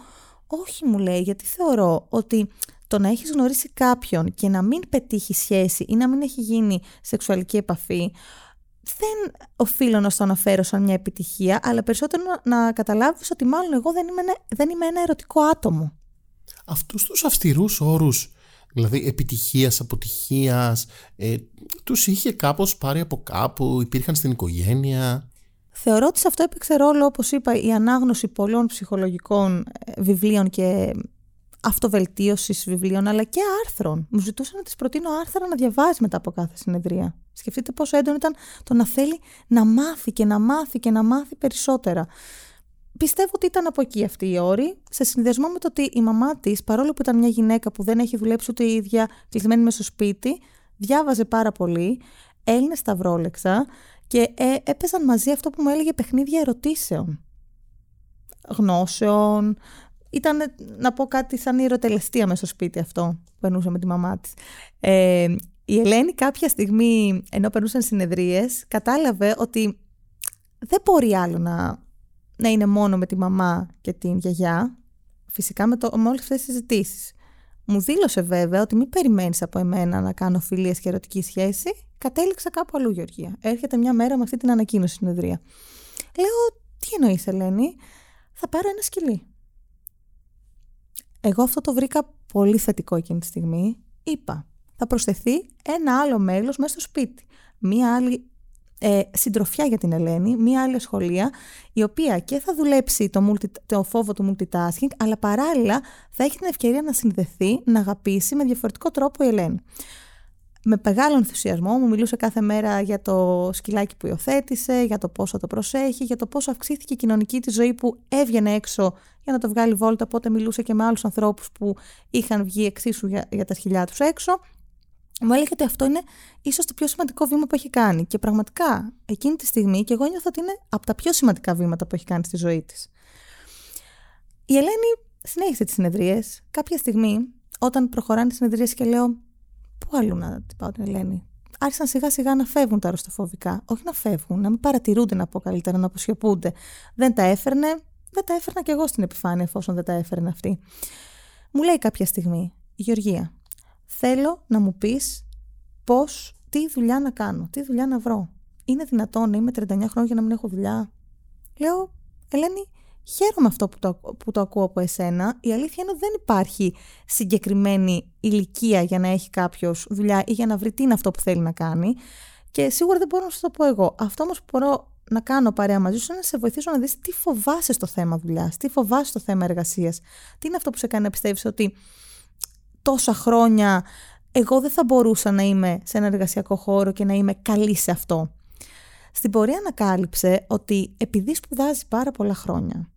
Όχι μου λέει, γιατί θεωρώ ότι το να έχεις γνωρίσει κάποιον και να μην πετύχει σχέση ή να μην έχει γίνει σεξουαλική επαφή, δεν οφείλω να στο αναφέρω σαν μια επιτυχία, αλλά περισσότερο να, καταλάβεις ότι μάλλον εγώ δεν είμαι, δεν είμαι ένα ερωτικό άτομο αυτούς τους αυστηρούς όρους δηλαδή επιτυχίας, αποτυχίας ε, τους είχε κάπως πάρει από κάπου, υπήρχαν στην οικογένεια; Θεωρώ ότι σε αυτό έπαιξε ρόλο, όπως είπα, η ανάγνωση πολλών ψυχολογικών ε, βιβλίων και αυτοβελτίωσης βιβλίων, αλλά και άρθρων. Μου ζητούσαν να της προτείνω άρθρα να διαβάζεις μετά από κάθε συνεδρία. Σκεφτείτε πόσο έντονο ήταν το να θέλει να μάθει και να μάθει και να μάθει περισσότερα. Πιστεύω ότι ήταν από εκεί αυτή η όρη, σε συνδυασμό με το ότι η μαμά της, παρόλο που ήταν μια γυναίκα που δεν έχει δουλέψει ούτε η ίδια, κλεισμένη μέσα στο σπίτι, διάβαζε πάρα πολύ, έλυνε σταυρόλεξα και ε, έπαιζαν μαζί αυτό που μου έλεγε παιχνίδια ερωτήσεων. Γνώσεων. Ήταν, να πω κάτι σαν ιεροτελεστία μέσα στο σπίτι αυτό που περνούσε με τη μαμά της. Ε, η Ελένη κάποια στιγμή, ενώ περνούσαν συνεδρίες, κατάλαβε ότι δεν μπορεί άλλο να να είναι μόνο με τη μαμά και την γιαγιά, φυσικά με, το, με όλες αυτές τις συζητήσεις. Μου δήλωσε βέβαια ότι μην περιμένεις από εμένα να κάνω φιλίες και ερωτική σχέση. Κατέληξα κάπου αλλού, Γεωργία. Έρχεται μια μέρα με αυτή την ανακοίνωση συνεδρία. Λέω, τι εννοείς, Ελένη, θα πάρω ένα σκυλί. Εγώ αυτό το βρήκα πολύ θετικό εκείνη τη στιγμή. Είπα, θα προσθεθεί ένα άλλο μέλος μέσα στο σπίτι. Μία άλλη ε, συντροφιά για την Ελένη, μία άλλη σχολεία, η οποία και θα δουλέψει το, multi, το φόβο του multitasking, αλλά παράλληλα θα έχει την ευκαιρία να συνδεθεί, να αγαπήσει με διαφορετικό τρόπο η Ελένη. Με μεγάλο ενθουσιασμό μου μιλούσε κάθε μέρα για το σκυλάκι που υιοθέτησε, για το πόσο το προσέχει, για το πόσο αυξήθηκε η κοινωνική της ζωή που έβγαινε έξω για να το βγάλει βόλτα, οπότε μιλούσε και με άλλους ανθρώπους που είχαν βγει εξίσου για, για τα σκυλιά τους έξω μου έλεγε ότι αυτό είναι ίσως το πιο σημαντικό βήμα που έχει κάνει. Και πραγματικά εκείνη τη στιγμή, και εγώ νιώθω ότι είναι από τα πιο σημαντικά βήματα που έχει κάνει στη ζωή της. Η Ελένη συνέχισε τις συνεδρίες. Κάποια στιγμή, όταν προχωράνε οι συνεδρίες και λέω, Πού αλλού να την πάω την Ελένη; Άρχισαν σιγά σιγά να φεύγουν τα αρρωστοφοβικά. Όχι να φεύγουν, να μην παρατηρούνται να πω καλύτερα, να αποσιωπούνται. Δεν τα έφερνε, δεν τα έφερνα κι εγώ στην επιφάνεια εφόσον δεν τα έφερνε αυτή. Μου λέει κάποια στιγμή, Γεωργία, θέλω να μου πεις πώς, τι δουλειά να κάνω, τι δουλειά να βρω. Είναι δυνατόν να είμαι 39 χρόνια για να μην έχω δουλειά; Λέω, Ελένη, χαίρομαι αυτό που το, που το ακούω από εσένα. Η αλήθεια είναι ότι δεν υπάρχει συγκεκριμένη ηλικία για να έχει κάποιος δουλειά ή για να βρει τι είναι αυτό που θέλει να κάνει. Και σίγουρα δεν μπορώ να σου το πω εγώ. Αυτό όμως που μπορώ να κάνω παρέα μαζί σου είναι να σε βοηθήσω να δεις τι φοβάσαι στο θέμα δουλειάς, τι φοβάσαι στο θέμα εργασίας. Τι είναι αυτό που σε κάνει να πιστεύεις ότι τόσα χρόνια εγώ δεν θα μπορούσα να είμαι σε ένα εργασιακό χώρο και να είμαι καλή σε αυτό. Στην πορεία ανακάλυψε ότι επειδή σπουδάζει πάρα πολλά χρόνια,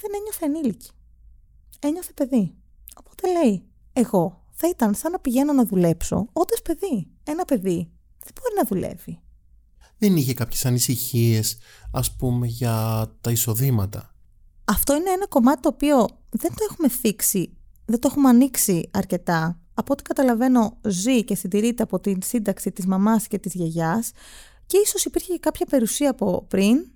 δεν ένιωθε ενήλικη. Ένιωθε παιδί. Οπότε λέει, εγώ θα ήταν σαν να πηγαίνω να δουλέψω όντας παιδί. Ένα παιδί δεν μπορεί να δουλεύει. Δεν είχε κάποιες ανησυχίες, ας πούμε, για τα εισοδήματα. Αυτό είναι ένα κομμάτι το οποίο δεν το έχουμε θίξει, δεν το έχουμε ανοίξει αρκετά. Από ό,τι καταλαβαίνω ζει και συντηρείται από την σύνταξη της μαμάς και της γιαγιάς και ίσως υπήρχε και κάποια περιουσία από πριν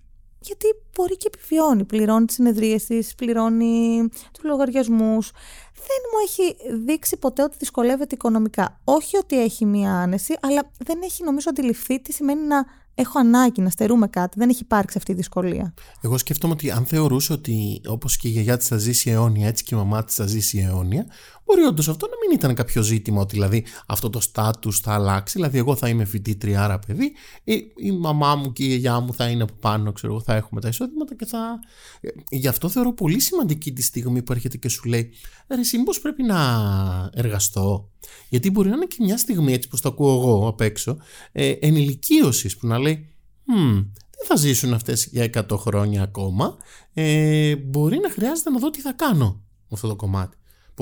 γιατί μπορεί και επιβιώνει. Πληρώνει τις συνεδρίε τη, πληρώνει τους λογαριασμούς. Δεν μου έχει δείξει ποτέ ότι δυσκολεύεται οικονομικά. Όχι ότι έχει μία άνεση, αλλά δεν έχει νομίζω αντιληφθεί τι σημαίνει να έχω ανάγκη να στερούμε κάτι. Δεν έχει υπάρξει αυτή η δυσκολία. Εγώ σκέφτομαι ότι αν θεωρούσε ότι όπως και η γιαγιά της θα ζήσει αιώνια, έτσι και η μαμά της θα ζήσει αιώνια, μπορεί όντως αυτό να μην ήταν κάποιο ζήτημα ότι δηλαδή αυτό το στάτου θα αλλάξει. Δηλαδή, εγώ θα είμαι φοιτήτρια, άρα παιδί, η, η μαμά μου και η γιαγιά μου θα είναι από πάνω, ξέρω εγώ, θα έχουμε τα εισόδηματα και θα. Ε, γι' αυτό θεωρώ πολύ σημαντική τη στιγμή που έρχεται και σου λέει, Ρε, εσύ πρέπει να εργαστώ; Γιατί μπορεί να είναι και μια στιγμή, έτσι που το ακούω εγώ απ' έξω, ε, ενηλικίωσης που να λέει, hm, δεν θα ζήσουν αυτές για 100 χρόνια ακόμα. Ε, μπορεί να χρειάζεται να δω τι θα κάνω με αυτό το κομμάτι.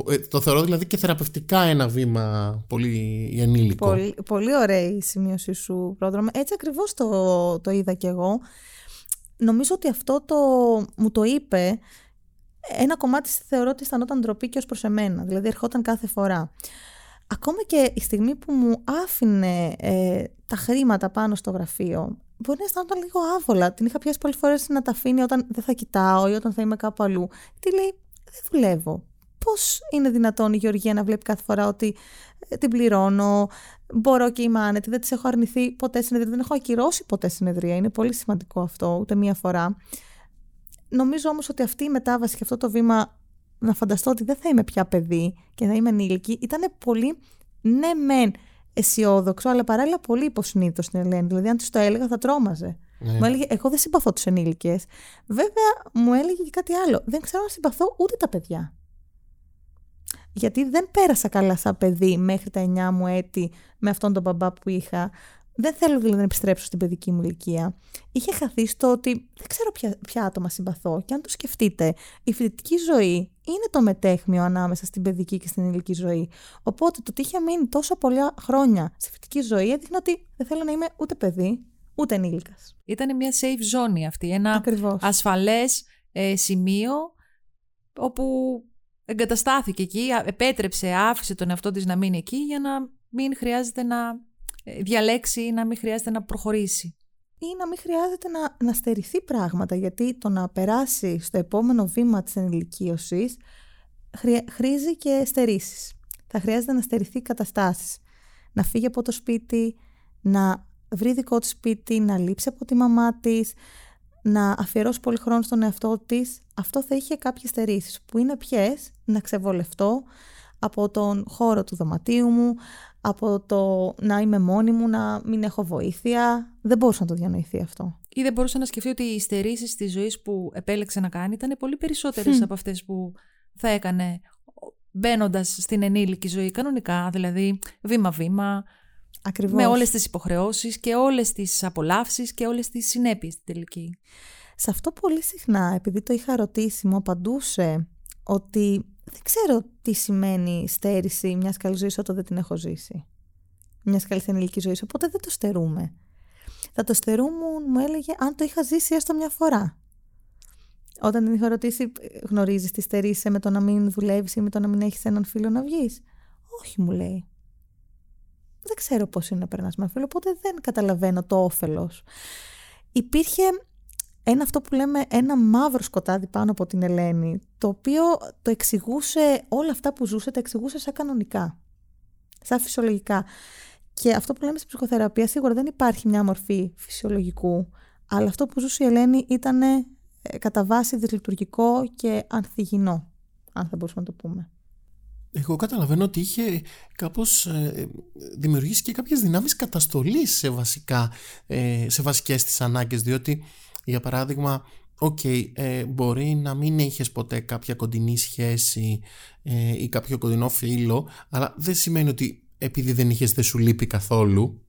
Ε, το θεωρώ δηλαδή και θεραπευτικά ένα βήμα πολύ ενήλικο. Πολύ, πολύ ωραία η σημείωση σου, πρόδρομο. Έτσι ακριβώς το, το είδα κι εγώ. Νομίζω ότι αυτό το, μου το είπε ένα κομμάτι θεωρώ ότι αισθανόταν ντροπή και ως προς εμένα. Δηλαδή ερχόταν κάθε φορά. Ακόμα και η στιγμή που μου άφηνε ε, τα χρήματα πάνω στο γραφείο, μπορεί να αισθάνονταν λίγο άβολα. Την είχα πιάσει πολλές φορές να τα αφήνει όταν δεν θα κοιτάω ή όταν θα είμαι κάπου αλλού. Τι λέει, δεν δουλεύω. Πώς είναι δυνατόν η Γεωργία να βλέπει κάθε φορά ότι ε, την πληρώνω, μπορώ και είμαι άνετη, δεν της έχω αρνηθεί ποτέ συνεδρία, δεν έχω ακυρώσει ποτέ συνεδρία. Είναι πολύ σημαντικό αυτό, ούτε μία φορά. Νομίζω όμως ότι αυτή η μετάβαση και αυτό το βήμα να φανταστώ ότι δεν θα είμαι πια παιδί και να είμαι ενήλικη, ήταν πολύ ναι μεν αισιόδοξο, αλλά παράλληλα πολύ υποσυνείδητο στην Ελένη. Δηλαδή, αν της το έλεγα, θα τρόμαζε. Ναι. Μου έλεγε, Εγώ δεν συμπαθώ του ενήλικες. Βέβαια, μου έλεγε και κάτι άλλο. Δεν ξέρω να συμπαθώ ούτε τα παιδιά. Γιατί δεν πέρασα καλά σαν παιδί μέχρι τα 9 μου έτη με αυτόν τον μπαμπά που είχα. Δεν θέλω δηλαδή να επιστρέψω στην παιδική μου ηλικία. Είχε χαθεί στο ότι δεν ξέρω ποια, ποια άτομα συμπαθώ. Και αν το σκεφτείτε, η φοιτητική ζωή είναι το μετέχμιο ανάμεσα στην παιδική και στην ηλική ζωή. Οπότε το ότι είχε μείνει τόσο πολλά χρόνια στη φοιτητική ζωή έδειχνε ότι δεν θέλω να είμαι ούτε παιδί, ούτε ενήλικας. Ήταν μια safe zone αυτή. Ένα ασφαλές ε, σημείο όπου εγκαταστάθηκε εκεί, επέτρεψε, άφησε τον εαυτό της να μείνει εκεί για να μην χρειάζεται να ε, διαλέξει ή να μην χρειάζεται να προχωρήσει. Ή να μην χρειάζεται να, να στερηθεί πράγματα, γιατί το να περάσει στο επόμενο βήμα της ενηλικίωσης χρήζει και στερήσεις. Θα χρειάζεται να στερηθεί καταστάσεις. Να φύγει από το σπίτι, να βρει δικό του σπίτι, να λείψει από τη μαμά της, να αφιερώσει πολύ χρόνο στον εαυτό της. Αυτό θα είχε κάποιες στερήσεις, που είναι ποιες, να ξεβολευτώ από τον χώρο του δωματίου μου, από το να είμαι μόνη μου, να μην έχω βοήθεια. Δεν μπορούσα να το διανοηθεί αυτό. Ή δεν μπορούσα να σκεφτεί ότι οι στερήσεις της ζωής που επέλεξε να κάνει ήταν πολύ περισσότερες από αυτές που θα έκανε μπαίνοντας στην ενήλικη ζωή κανονικά, δηλαδή βήμα-βήμα. Ακριβώς. Με όλες τις υποχρεώσεις και όλες τις απολαύσεις και όλες τις συνέπειες στην τελική. Σε αυτό πολύ συχνά, επειδή το είχα ρωτήσει, μου απαντούσε ότι δεν ξέρω τι σημαίνει στέρηση μιας καλής ζωής όταν δεν την έχω ζήσει. Μιας καλής ενηλικής ζωής, οπότε δεν το στερούμε. Θα το στερούμουν, μου έλεγε, αν το είχα ζήσει έστω μια φορά. Όταν την είχα ρωτήσει, γνωρίζεις τι στερείσαι με το να μην δουλεύεις ή με το να μην έχεις έναν φίλο να βγεις; Όχι, μου λέει. Δεν ξέρω πώς είναι να περνάς με ένα φίλο, οπότε δεν καταλαβαίνω το όφελος. Υπήρχε ένα αυτό που λέμε ένα μαύρο σκοτάδι πάνω από την Ελένη, το οποίο το εξηγούσε όλα αυτά που ζούσε, τα εξηγούσε σαν κανονικά, σαν φυσιολογικά. Και αυτό που λέμε στην ψυχοθεραπεία, σίγουρα δεν υπάρχει μια μορφή φυσιολογικού, αλλά αυτό που ζούσε η Ελένη ήταν ε, κατά βάση δυσλειτουργικό και ανθυγινό, αν θα μπορούσαμε να το πούμε. Εγώ καταλαβαίνω ότι είχε κάπως ε, δημιουργήσει και κάποιες δυνάμεις καταστολής σε, βασικά, ε, σε βασικές της ανάγκες, διότι για παράδειγμα, οκ, ε, μπορεί να μην έχεις ποτέ κάποια κοντινή σχέση ε, ή κάποιο κοντινό φίλο, αλλά δεν σημαίνει ότι επειδή δεν είχες δεν σου λείπει καθόλου.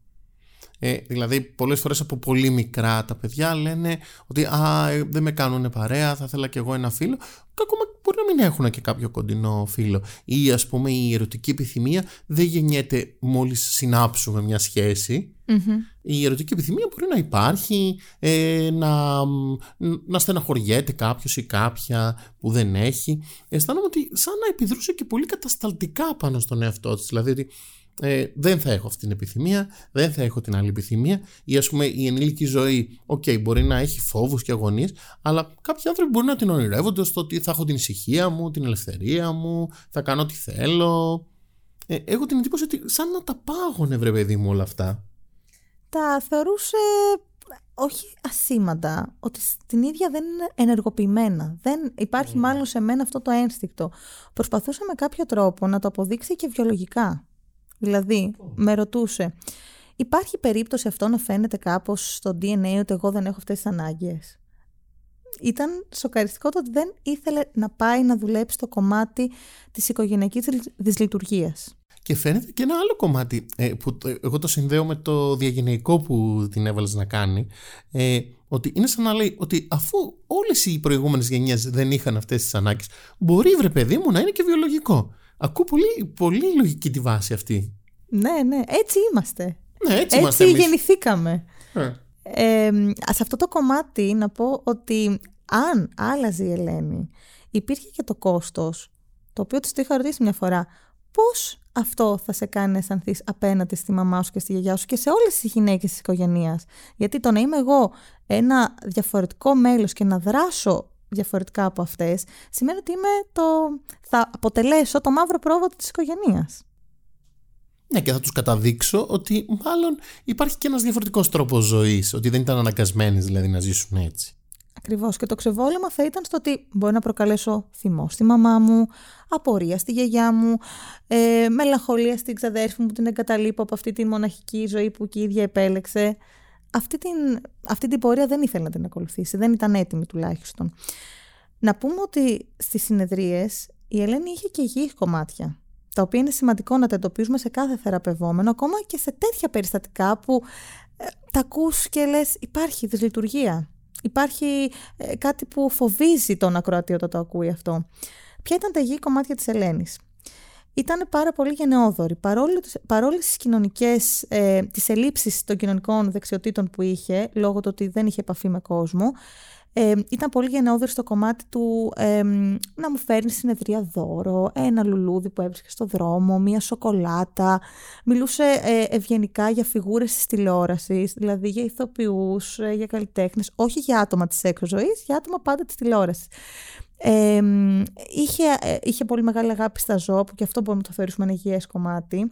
Ε, δηλαδή πολλές φορές από πολύ μικρά τα παιδιά λένε ότι α, ε, δεν με κάνουν παρέα, θα ήθελα κι εγώ ένα φίλο και ακόμα μπορεί να μην έχουν και κάποιο κοντινό φίλο. Ή ας πούμε η ερωτική επιθυμία δεν γεννιέται μόλις συνάψουμε μια σχεση η ερωτική επιθυμία μπορεί να υπάρχει ε, να, να στεναχωριέται κάποιος ή κάποια που δεν έχει. Αισθάνομαι ότι σαν να επιδρούσε και πολύ κατασταλτικά πάνω στον εαυτό της. Δηλαδή ότι ε, δεν θα έχω αυτή την επιθυμία, δεν θα έχω την άλλη επιθυμία ή ας πούμε η ενήλικη ζωή, OK, okay, μπορεί να έχει φόβους και αγωνίες, αλλά κάποιοι άνθρωποι μπορεί να την ονειρεύονται στο ότι θα έχω την ησυχία μου, την ελευθερία μου, θα κάνω ό,τι θέλω. Ε, έχω την εντύπωση ότι σαν να τα πάγωνε βρε παιδί μου όλα αυτά. Τα θεωρούσε όχι ασήμαντα, ότι στην ίδια δεν είναι ενεργοποιημένα. Δεν υπάρχει mm. μάλλον σε μένα αυτό το ένστικτο. Προσπαθούσε με κάποιο τρόπο να το αποδείξει και βιολογικά. Δηλαδή, με ρωτούσε, υπάρχει περίπτωση αυτό να φαίνεται κάπως στο DNA ότι εγώ δεν έχω αυτές τις ανάγκες; Ήταν σοκαριστικό το ότι δεν ήθελε να πάει να δουλέψει το κομμάτι της οικογενειακής δυσλειτουργίας. Και φαίνεται και ένα άλλο κομμάτι ε, που εγώ το συνδέω με το διαγενεϊκό που την έβαλες να κάνει ε, ότι είναι σαν να λέει ότι αφού όλες οι προηγούμενες γενιές δεν είχαν αυτές τις ανάγκες μπορεί βρε παιδί μου να είναι και βιολογικό. Ακούω πολύ, πολύ λογική τη βάση αυτή. Ναι, ναι, έτσι είμαστε. Ναι, έτσι, είμαστε έτσι γεννηθήκαμε. Ε. Ε, σε αυτό το κομμάτι να πω ότι αν άλλαζε η Ελένη, υπήρχε και το κόστος, το οποίο της το είχα ρωτήσει μια φορά, πώς αυτό θα σε κάνει να αισθανθείς απέναντι στη μαμά σου και στη γιαγιά σου και σε όλες τις γυναίκες της οικογένειας; Γιατί το να είμαι εγώ ένα διαφορετικό μέλος και να δράσω διαφορετικά από αυτές, σημαίνει ότι είμαι το... θα αποτελέσω το μαύρο πρόβατο της οικογένειας. Ναι, και θα τους καταδείξω ότι μάλλον υπάρχει και ένας διαφορετικός τρόπος ζωής, ότι δεν ήταν αναγκασμένοι δηλαδή να ζήσουν έτσι. Ακριβώς και το ξεβόλεμα θα ήταν στο ότι μπορεί να προκαλέσω θυμό στη μαμά μου, απορία στη γιαγιά μου, ε, μελαγχολία στην ξαδέρφη μου που την εγκαταλείπω από αυτή τη μοναχική ζωή που και η ίδια επέλεξε αυτή την, αυτή την πορεία δεν ήθελε να την ακολουθήσει, δεν ήταν έτοιμη τουλάχιστον. Να πούμε ότι στις συνεδρίες η Ελένη είχε και υγιή κομμάτια, τα οποία είναι σημαντικό να τα εντοπίζουμε σε κάθε θεραπευόμενο, ακόμα και σε τέτοια περιστατικά που ε, τα ακούς και λες υπάρχει δυσλειτουργία. Υπάρχει ε, κάτι που φοβίζει τον ακροατή όταν το ακούει αυτό. Ποια ήταν τα υγιή κομμάτια της Ελένης; Ήταν πάρα πολύ γενναιόδορη. Παρόλο, παρόλες τις κοινωνικές, ε, τις ελλείψεις των κοινωνικών δεξιοτήτων που είχε, λόγω του ότι δεν είχε επαφή με κόσμο, ε, ήταν πολύ γενναιόδορη στο κομμάτι του ε, να μου φέρνει συνεδρία δώρο, ένα λουλούδι που έβρισκε στο δρόμο, μία σοκολάτα. Μιλούσε ε, ευγενικά για φιγούρες της τηλεόρασης, δηλαδή για ηθοποιούς, ε, για καλλιτέχνες, όχι για άτομα της έξω ζωής, για άτομα πάντα της τηλεόρασης είχε, ε, είχε πολύ μεγάλη αγάπη στα ζώα που και αυτό μπορούμε να το θεωρήσουμε ένα υγιές κομμάτι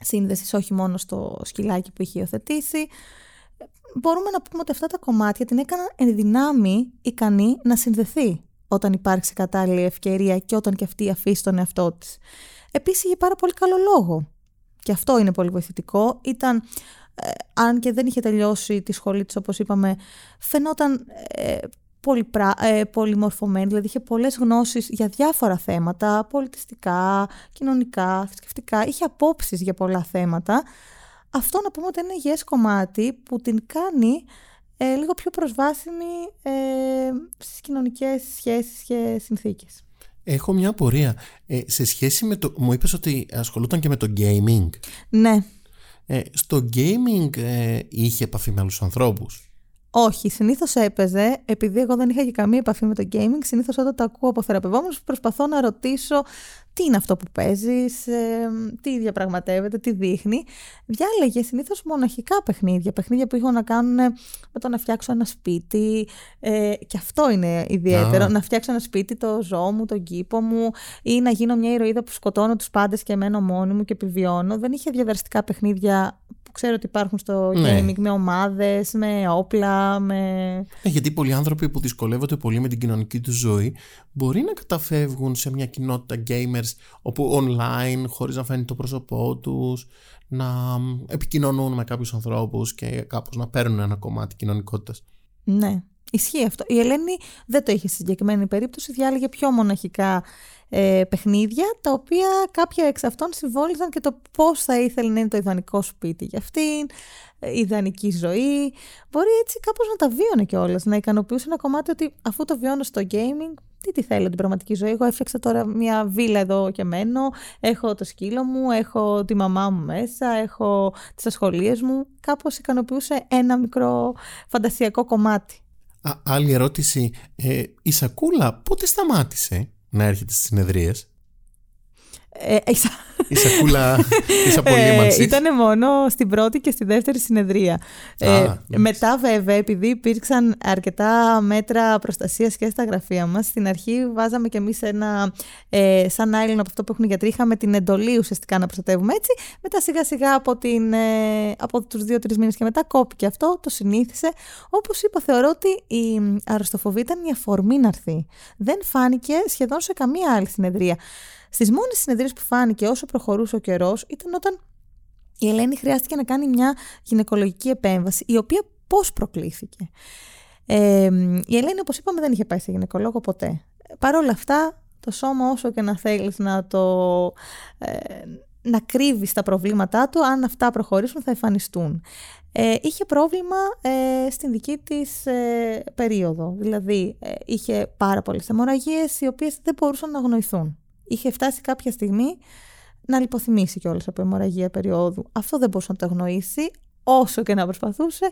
σύνδεσης όχι μόνο στο σκυλάκι που είχε υιοθετήσει μπορούμε να πούμε ότι αυτά τα κομμάτια την έκαναν εν δυνάμει ικανή να συνδεθεί όταν υπάρξει κατάλληλη ευκαιρία και όταν και αυτή αφήσει τον εαυτό της. Επίσης είχε πάρα πολύ καλό λόγο και αυτό είναι πολύ βοηθητικό. Ήταν, ε, αν και δεν είχε τελειώσει τη σχολή της όπως είπαμε, φαινόταν ε, πολύ, ε, πολυμορφωμένη, δηλαδή είχε πολλές γνώσεις για διάφορα θέματα, πολιτιστικά, κοινωνικά, θρησκευτικά, είχε απόψεις για πολλά θέματα. Αυτό να πούμε ότι είναι ένα κομμάτι που την κάνει ε, λίγο πιο προσβάσιμη ε, στις κοινωνικές σχέσεις και συνθήκες. Έχω μια απορία. Ε, σε σχέση με το... Μου είπες ότι ασχολούταν και με το gaming. Ναι. Ε, στο gaming ε, είχε επαφή με άλλους ανθρώπους. Όχι, συνήθως έπαιζε, επειδή εγώ δεν είχα και καμία επαφή με το gaming, συνήθως όταν το ακούω από θεραπευόμενους, προσπαθώ να ρωτήσω τι είναι αυτό που παίζεις, τι διαπραγματεύεται, τι δείχνει. Διάλεγε συνήθως μοναχικά παιχνίδια, παιχνίδια που είχαν να κάνουν με το να φτιάξω ένα σπίτι. Ε, και αυτό είναι ιδιαίτερο. Να φτιάξω ένα σπίτι, το ζώο μου, τον κήπο μου, ή να γίνω μια ηρωίδα που σκοτώνω τους πάντες και μένω μόνη μου και επιβιώνω. Δεν είχε διαδραστικά παιχνίδια ξέρω ότι υπάρχουν στο ναι. gaming με ομάδες, με όπλα, με... Ναι, γιατί πολλοί άνθρωποι που δυσκολεύονται πολύ με την κοινωνική τους ζωή μπορεί να καταφεύγουν σε μια κοινότητα gamers όπου online, χωρίς να φαίνει το πρόσωπό τους, να επικοινωνούν με κάποιους ανθρώπους και κάπως να παίρνουν ένα κομμάτι κοινωνικότητας. Ναι, ισχύει αυτό. Η Ελένη δεν το είχε στη συγκεκριμένη περίπτωση, διάλεγε πιο μοναχικά ε, παιχνίδια, τα οποία κάποια εξ αυτών συμβόλιζαν και το πώς θα ήθελε να είναι το ιδανικό σπίτι για αυτήν, ε, ιδανική ζωή. Μπορεί έτσι κάπως να τα βίωνε κιόλας, να ικανοποιούσε ένα κομμάτι ότι αφού το βιώνω στο gaming, τι τη θέλω την πραγματική ζωή. Εγώ έφτιαξα τώρα μια βίλα εδώ και μένω, έχω το σκύλο μου, έχω τη μαμά μου μέσα, έχω τις ασχολίες μου. Κάπως ικανοποιούσε ένα μικρό φαντασιακό κομμάτι. Α, άλλη ερώτηση. Ε, η Σακούλα πότε σταμάτησε να έρχεται στις συνεδρίες; Ε, η σακούλα της απολύμανσης. Ε, Ήταν μόνο στην πρώτη και στη δεύτερη συνεδρία. ε, μετά βέβαια, επειδή υπήρξαν αρκετά μέτρα προστασίας και στα γραφεία μας, στην αρχή βάζαμε κι εμείς ένα ε, σαν άιλον από αυτό που έχουν οι γιατροί, είχαμε την εντολή ουσιαστικά να προστατεύουμε έτσι. Μετά σιγά σιγά από, την, ε, από τους δύο-τρεις μήνες και μετά κόπηκε αυτό, το συνήθισε. Όπως είπα, θεωρώ ότι η αρρωστοφοβία ήταν η αφορμή να έρθει. Δεν φάνηκε σχεδόν σε καμία άλλη συνεδρία. Στις μόνες συνεδρίες που φάνηκε όσο προχωρούσε ο καιρός ήταν όταν η Ελένη χρειάστηκε να κάνει μια γυναικολογική επέμβαση, η οποία πώς προκλήθηκε. Ε, η Ελένη, όπως είπαμε, δεν είχε πάει σε γυναικολόγο ποτέ. Παρ' όλα αυτά, το σώμα όσο και να θέλεις να το... Ε, να κρύβεις τα προβλήματά του, αν αυτά προχωρήσουν θα εμφανιστούν. Ε, είχε πρόβλημα ε, στην δική της ε, περίοδο, δηλαδή ε, είχε πάρα πολλές αιμορραγίες οι οποίες δεν μπορούσαν να αγνοηθούν είχε φτάσει κάποια στιγμή να λιποθυμήσει κιόλας από αιμορραγία περίοδου. Αυτό δεν μπορούσε να το αγνοήσει, όσο και να προσπαθούσε.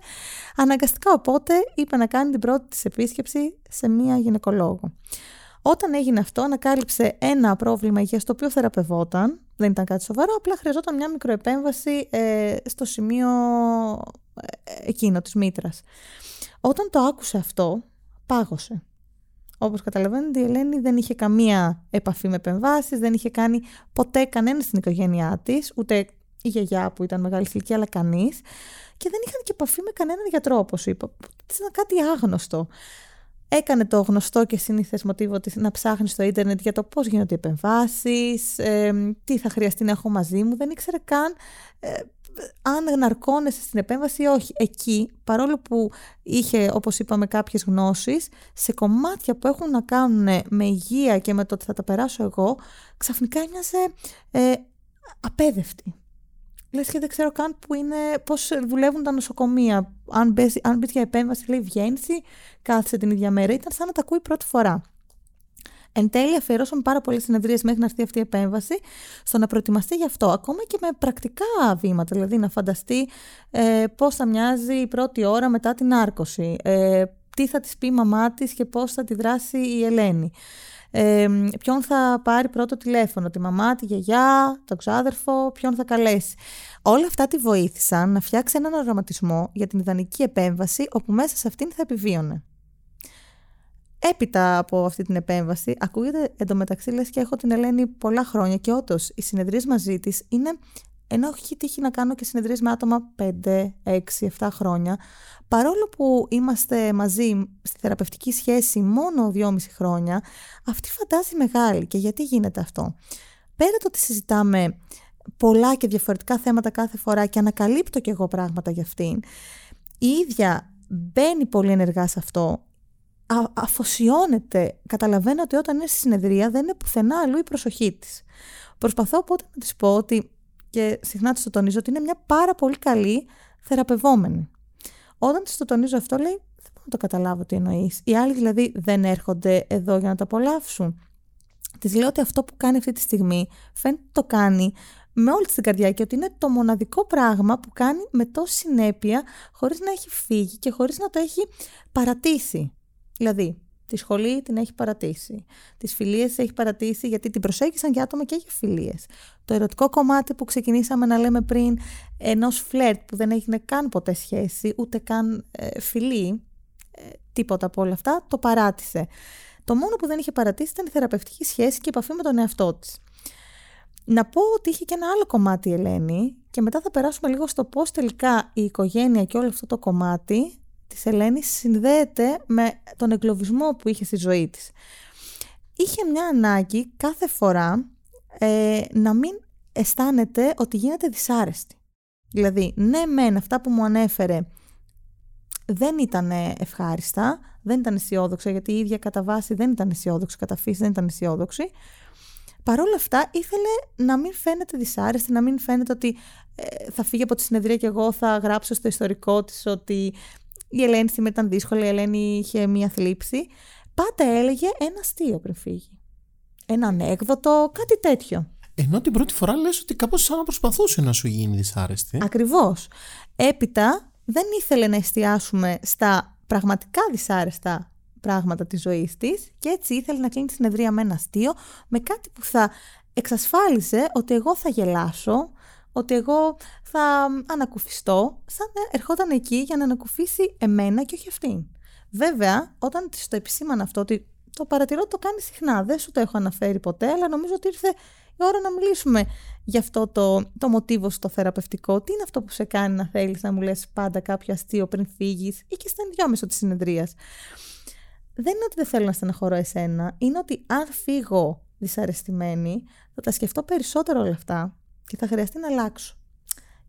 Αναγκαστικά οπότε είπε να κάνει την πρώτη της επίσκεψη σε μία γυναικολόγο. Όταν έγινε αυτό, ανακάλυψε ένα πρόβλημα υγείας το οποίο θεραπευόταν, δεν ήταν κάτι σοβαρό, απλά χρειαζόταν μια μικροεπέμβαση ε, στο σημείο ε, εκείνο της μήτρας. Όταν το άκουσε αυτό, πάγωσε. Όπως καταλαβαίνετε, η Ελένη δεν είχε καμία επαφή με επεμβάσεις, δεν είχε κάνει ποτέ κανένα στην οικογένειά της, ούτε η γιαγιά που ήταν μεγάλη ηλικία, αλλά κανείς. Και δεν είχαν και επαφή με κανέναν γιατρό, όπως είπα. Ήταν κάτι άγνωστο. Έκανε το γνωστό και σύνηθες μοτίβο της να ψάχνει στο ίντερνετ για το πώς γίνονται οι επεμβάσεις, ε, τι θα χρειαστεί να έχω μαζί μου. Δεν ήξερε καν ε, αν ναρκώνεσαι στην επέμβαση ή όχι. Εκεί, παρόλο που είχε, όπως είπαμε, κάποιες γνώσεις, σε κομμάτια που έχουν να κάνουν με υγεία και με το ότι θα τα περάσω εγώ, ξαφνικά έμοιαζε ε, απέδευτη. Λες και δεν ξέρω καν που είναι, πώς δουλεύουν τα νοσοκομεία. Αν μπει αν για επέμβαση, λέει βγαίνεις, κάθισε την ίδια μέρα. Ήταν σαν να τα ακούει πρώτη φορά. Εν τέλει, αφιερώσαμε πάρα πολλές συνεδρίες μέχρι να έρθει αυτή η επέμβαση στο να προετοιμαστεί γι' αυτό. Ακόμα και με πρακτικά βήματα, δηλαδή να φανταστεί ε, πώς θα μοιάζει η πρώτη ώρα μετά την άρκωση, ε, τι θα της πει η μαμά της και πώς θα τη δράσει η Ελένη. Ε, ποιον θα πάρει πρώτο τηλέφωνο, τη μαμά, τη γιαγιά, τον ξάδερφο, ποιον θα καλέσει. Όλα αυτά τη βοήθησαν να φτιάξει έναν οραματισμό για την ιδανική επέμβαση όπου μέσα σε αυτήν θα επιβίωνε. Έπειτα από αυτή την επέμβαση, ακούγεται εντωμεταξύ λες και έχω την Ελένη πολλά χρόνια και όντως οι συνεδρίες μαζί της είναι, ενώ έχει τύχει να κάνω και συνεδρίες με άτομα 5, 6, 7 χρόνια, παρόλο που είμαστε μαζί στη θεραπευτική σχέση μόνο 2,5 χρόνια, αυτή φαντάζει μεγάλη. Και γιατί γίνεται αυτό. Πέρα το ότι συζητάμε πολλά και διαφορετικά θέματα κάθε φορά και ανακαλύπτω κι εγώ πράγματα για αυτήν, η ίδια μπαίνει πολύ ενεργά σε αυτό αφοσιώνεται. Καταλαβαίνω ότι όταν είναι στη συνεδρία δεν είναι πουθενά αλλού η προσοχή της. Προσπαθώ οπότε να της πω ότι, και συχνά της το τονίζω, ότι είναι μια πάρα πολύ καλή θεραπευόμενη. Όταν της το τονίζω αυτό, λέει: Δεν μπορώ να το καταλάβω τι εννοείς. Οι άλλοι δηλαδή δεν έρχονται εδώ για να το απολαύσουν. Της λέω ότι αυτό που κάνει αυτή τη στιγμή φαίνεται το κάνει με όλη την καρδιά και ότι είναι το μοναδικό πράγμα που κάνει με τόση συνέπεια χωρίς να έχει φύγει και χωρίς να το έχει παρατήσει. Δηλαδή, Τη σχολή την έχει παρατήσει. Τις φιλίες έχει παρατήσει γιατί την προσέγγισαν και άτομα και για φιλίες. Το ερωτικό κομμάτι που ξεκινήσαμε να λέμε πριν, ενός φλερτ που δεν έγινε καν ποτέ σχέση, ούτε καν ε, φιλή, ε, τίποτα από όλα αυτά, το παράτησε. Το μόνο που δεν είχε παρατήσει ήταν η θεραπευτική σχέση και η επαφή με τον εαυτό της. Να πω ότι είχε και ένα άλλο κομμάτι η Ελένη και μετά θα περάσουμε λίγο στο πώς τελικά η οικογένεια και όλο αυτό το κομμάτι της Ελένης συνδέεται με τον εγκλωβισμό που είχε στη ζωή της. Είχε μια ανάγκη κάθε φορά ε, να μην αισθάνεται ότι γίνεται δυσάρεστη. Δηλαδή, ναι μεν αυτά που μου ανέφερε δεν ήταν ευχάριστα, δεν ήταν αισιόδοξα, γιατί η ίδια κατά βάση δεν ήταν αισιόδοξη, κατά φύση δεν ήταν αισιόδοξη. Παρ' όλα αυτά ήθελε να μην φαίνεται δυσάρεστη, να μην φαίνεται ότι ε, θα φύγει από τη συνεδρία και εγώ θα γράψω στο ιστορικό της ότι η Ελένη σήμερα ήταν δύσκολη, η Ελένη είχε μία θλίψη. Πάντα έλεγε ένα αστείο πριν φύγει. Ένα ανέκδοτο, κάτι τέτοιο. Ενώ την πρώτη φορά λες ότι κάπως σαν να προσπαθούσε να σου γίνει δυσάρεστη. Ακριβώς. Έπειτα δεν ήθελε να εστιάσουμε στα πραγματικά δυσάρεστα πράγματα της ζωής της και έτσι ήθελε να κλείνει τη συνεδρία με ένα αστείο, με κάτι που θα εξασφάλιζε ότι εγώ θα γελάσω, ότι εγώ θα ανακουφιστώ, σαν να ερχόταν εκεί για να ανακουφίσει εμένα και όχι αυτήν. Βέβαια, όταν της το επισήμανα αυτό, ότι το παρατηρώ ότι το κάνει συχνά, δεν σου το έχω αναφέρει ποτέ, αλλά νομίζω ότι ήρθε η ώρα να μιλήσουμε γι' αυτό το, το μοτίβο στο θεραπευτικό. Τι είναι αυτό που σε κάνει να θέλεις να μου λες πάντα κάποιο αστείο πριν φύγεις ή και στα ενδιάμεσο της συνεδρίας; Δεν είναι ότι δεν θέλω να στεναχωρώ εσένα, είναι ότι αν φύγω δυσαρεστημένη, θα τα σκεφτώ περισσότερο όλα αυτά και θα χρειαστεί να αλλάξω.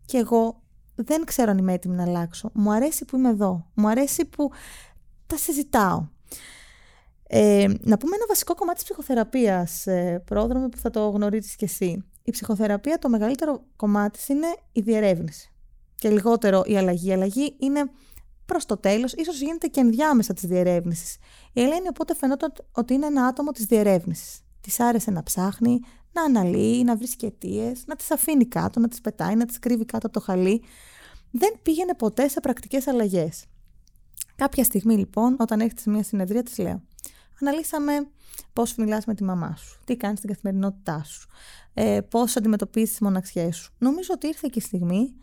Και εγώ δεν ξέρω αν είμαι έτοιμη να αλλάξω. Μου αρέσει που είμαι εδώ. Μου αρέσει που τα συζητάω. Ε, να πούμε ένα βασικό κομμάτι της ψυχοθεραπείας, ε, πρόδρομο που θα το γνωρίζεις κι εσύ. Η ψυχοθεραπεία το μεγαλύτερο κομμάτι είναι η διερεύνηση και λιγότερο η αλλαγή. Η αλλαγή είναι προς το τέλος, ίσως γίνεται και ενδιάμεσα της διερεύνησης. Η Ελένη οπότε φαινόταν ότι είναι ένα άτομο της διερεύνησης. Της άρεσε να ψάχνει, να αναλύει, να βρίσκει αιτίε, να τις αφήνει κάτω, να τις πετάει, να τις κρύβει κάτω από το χαλί. Δεν πήγαινε ποτέ σε πρακτικές αλλαγές. Κάποια στιγμή λοιπόν, όταν έρχεται σε μια συνεδρία, της λέω: Αναλύσαμε πώς μιλά με τη μαμά σου, τι κάνεις στην καθημερινότητά σου, ε, πώς αντιμετωπίζεις τις μοναξιές σου. Νομίζω ότι ήρθε και η στιγμή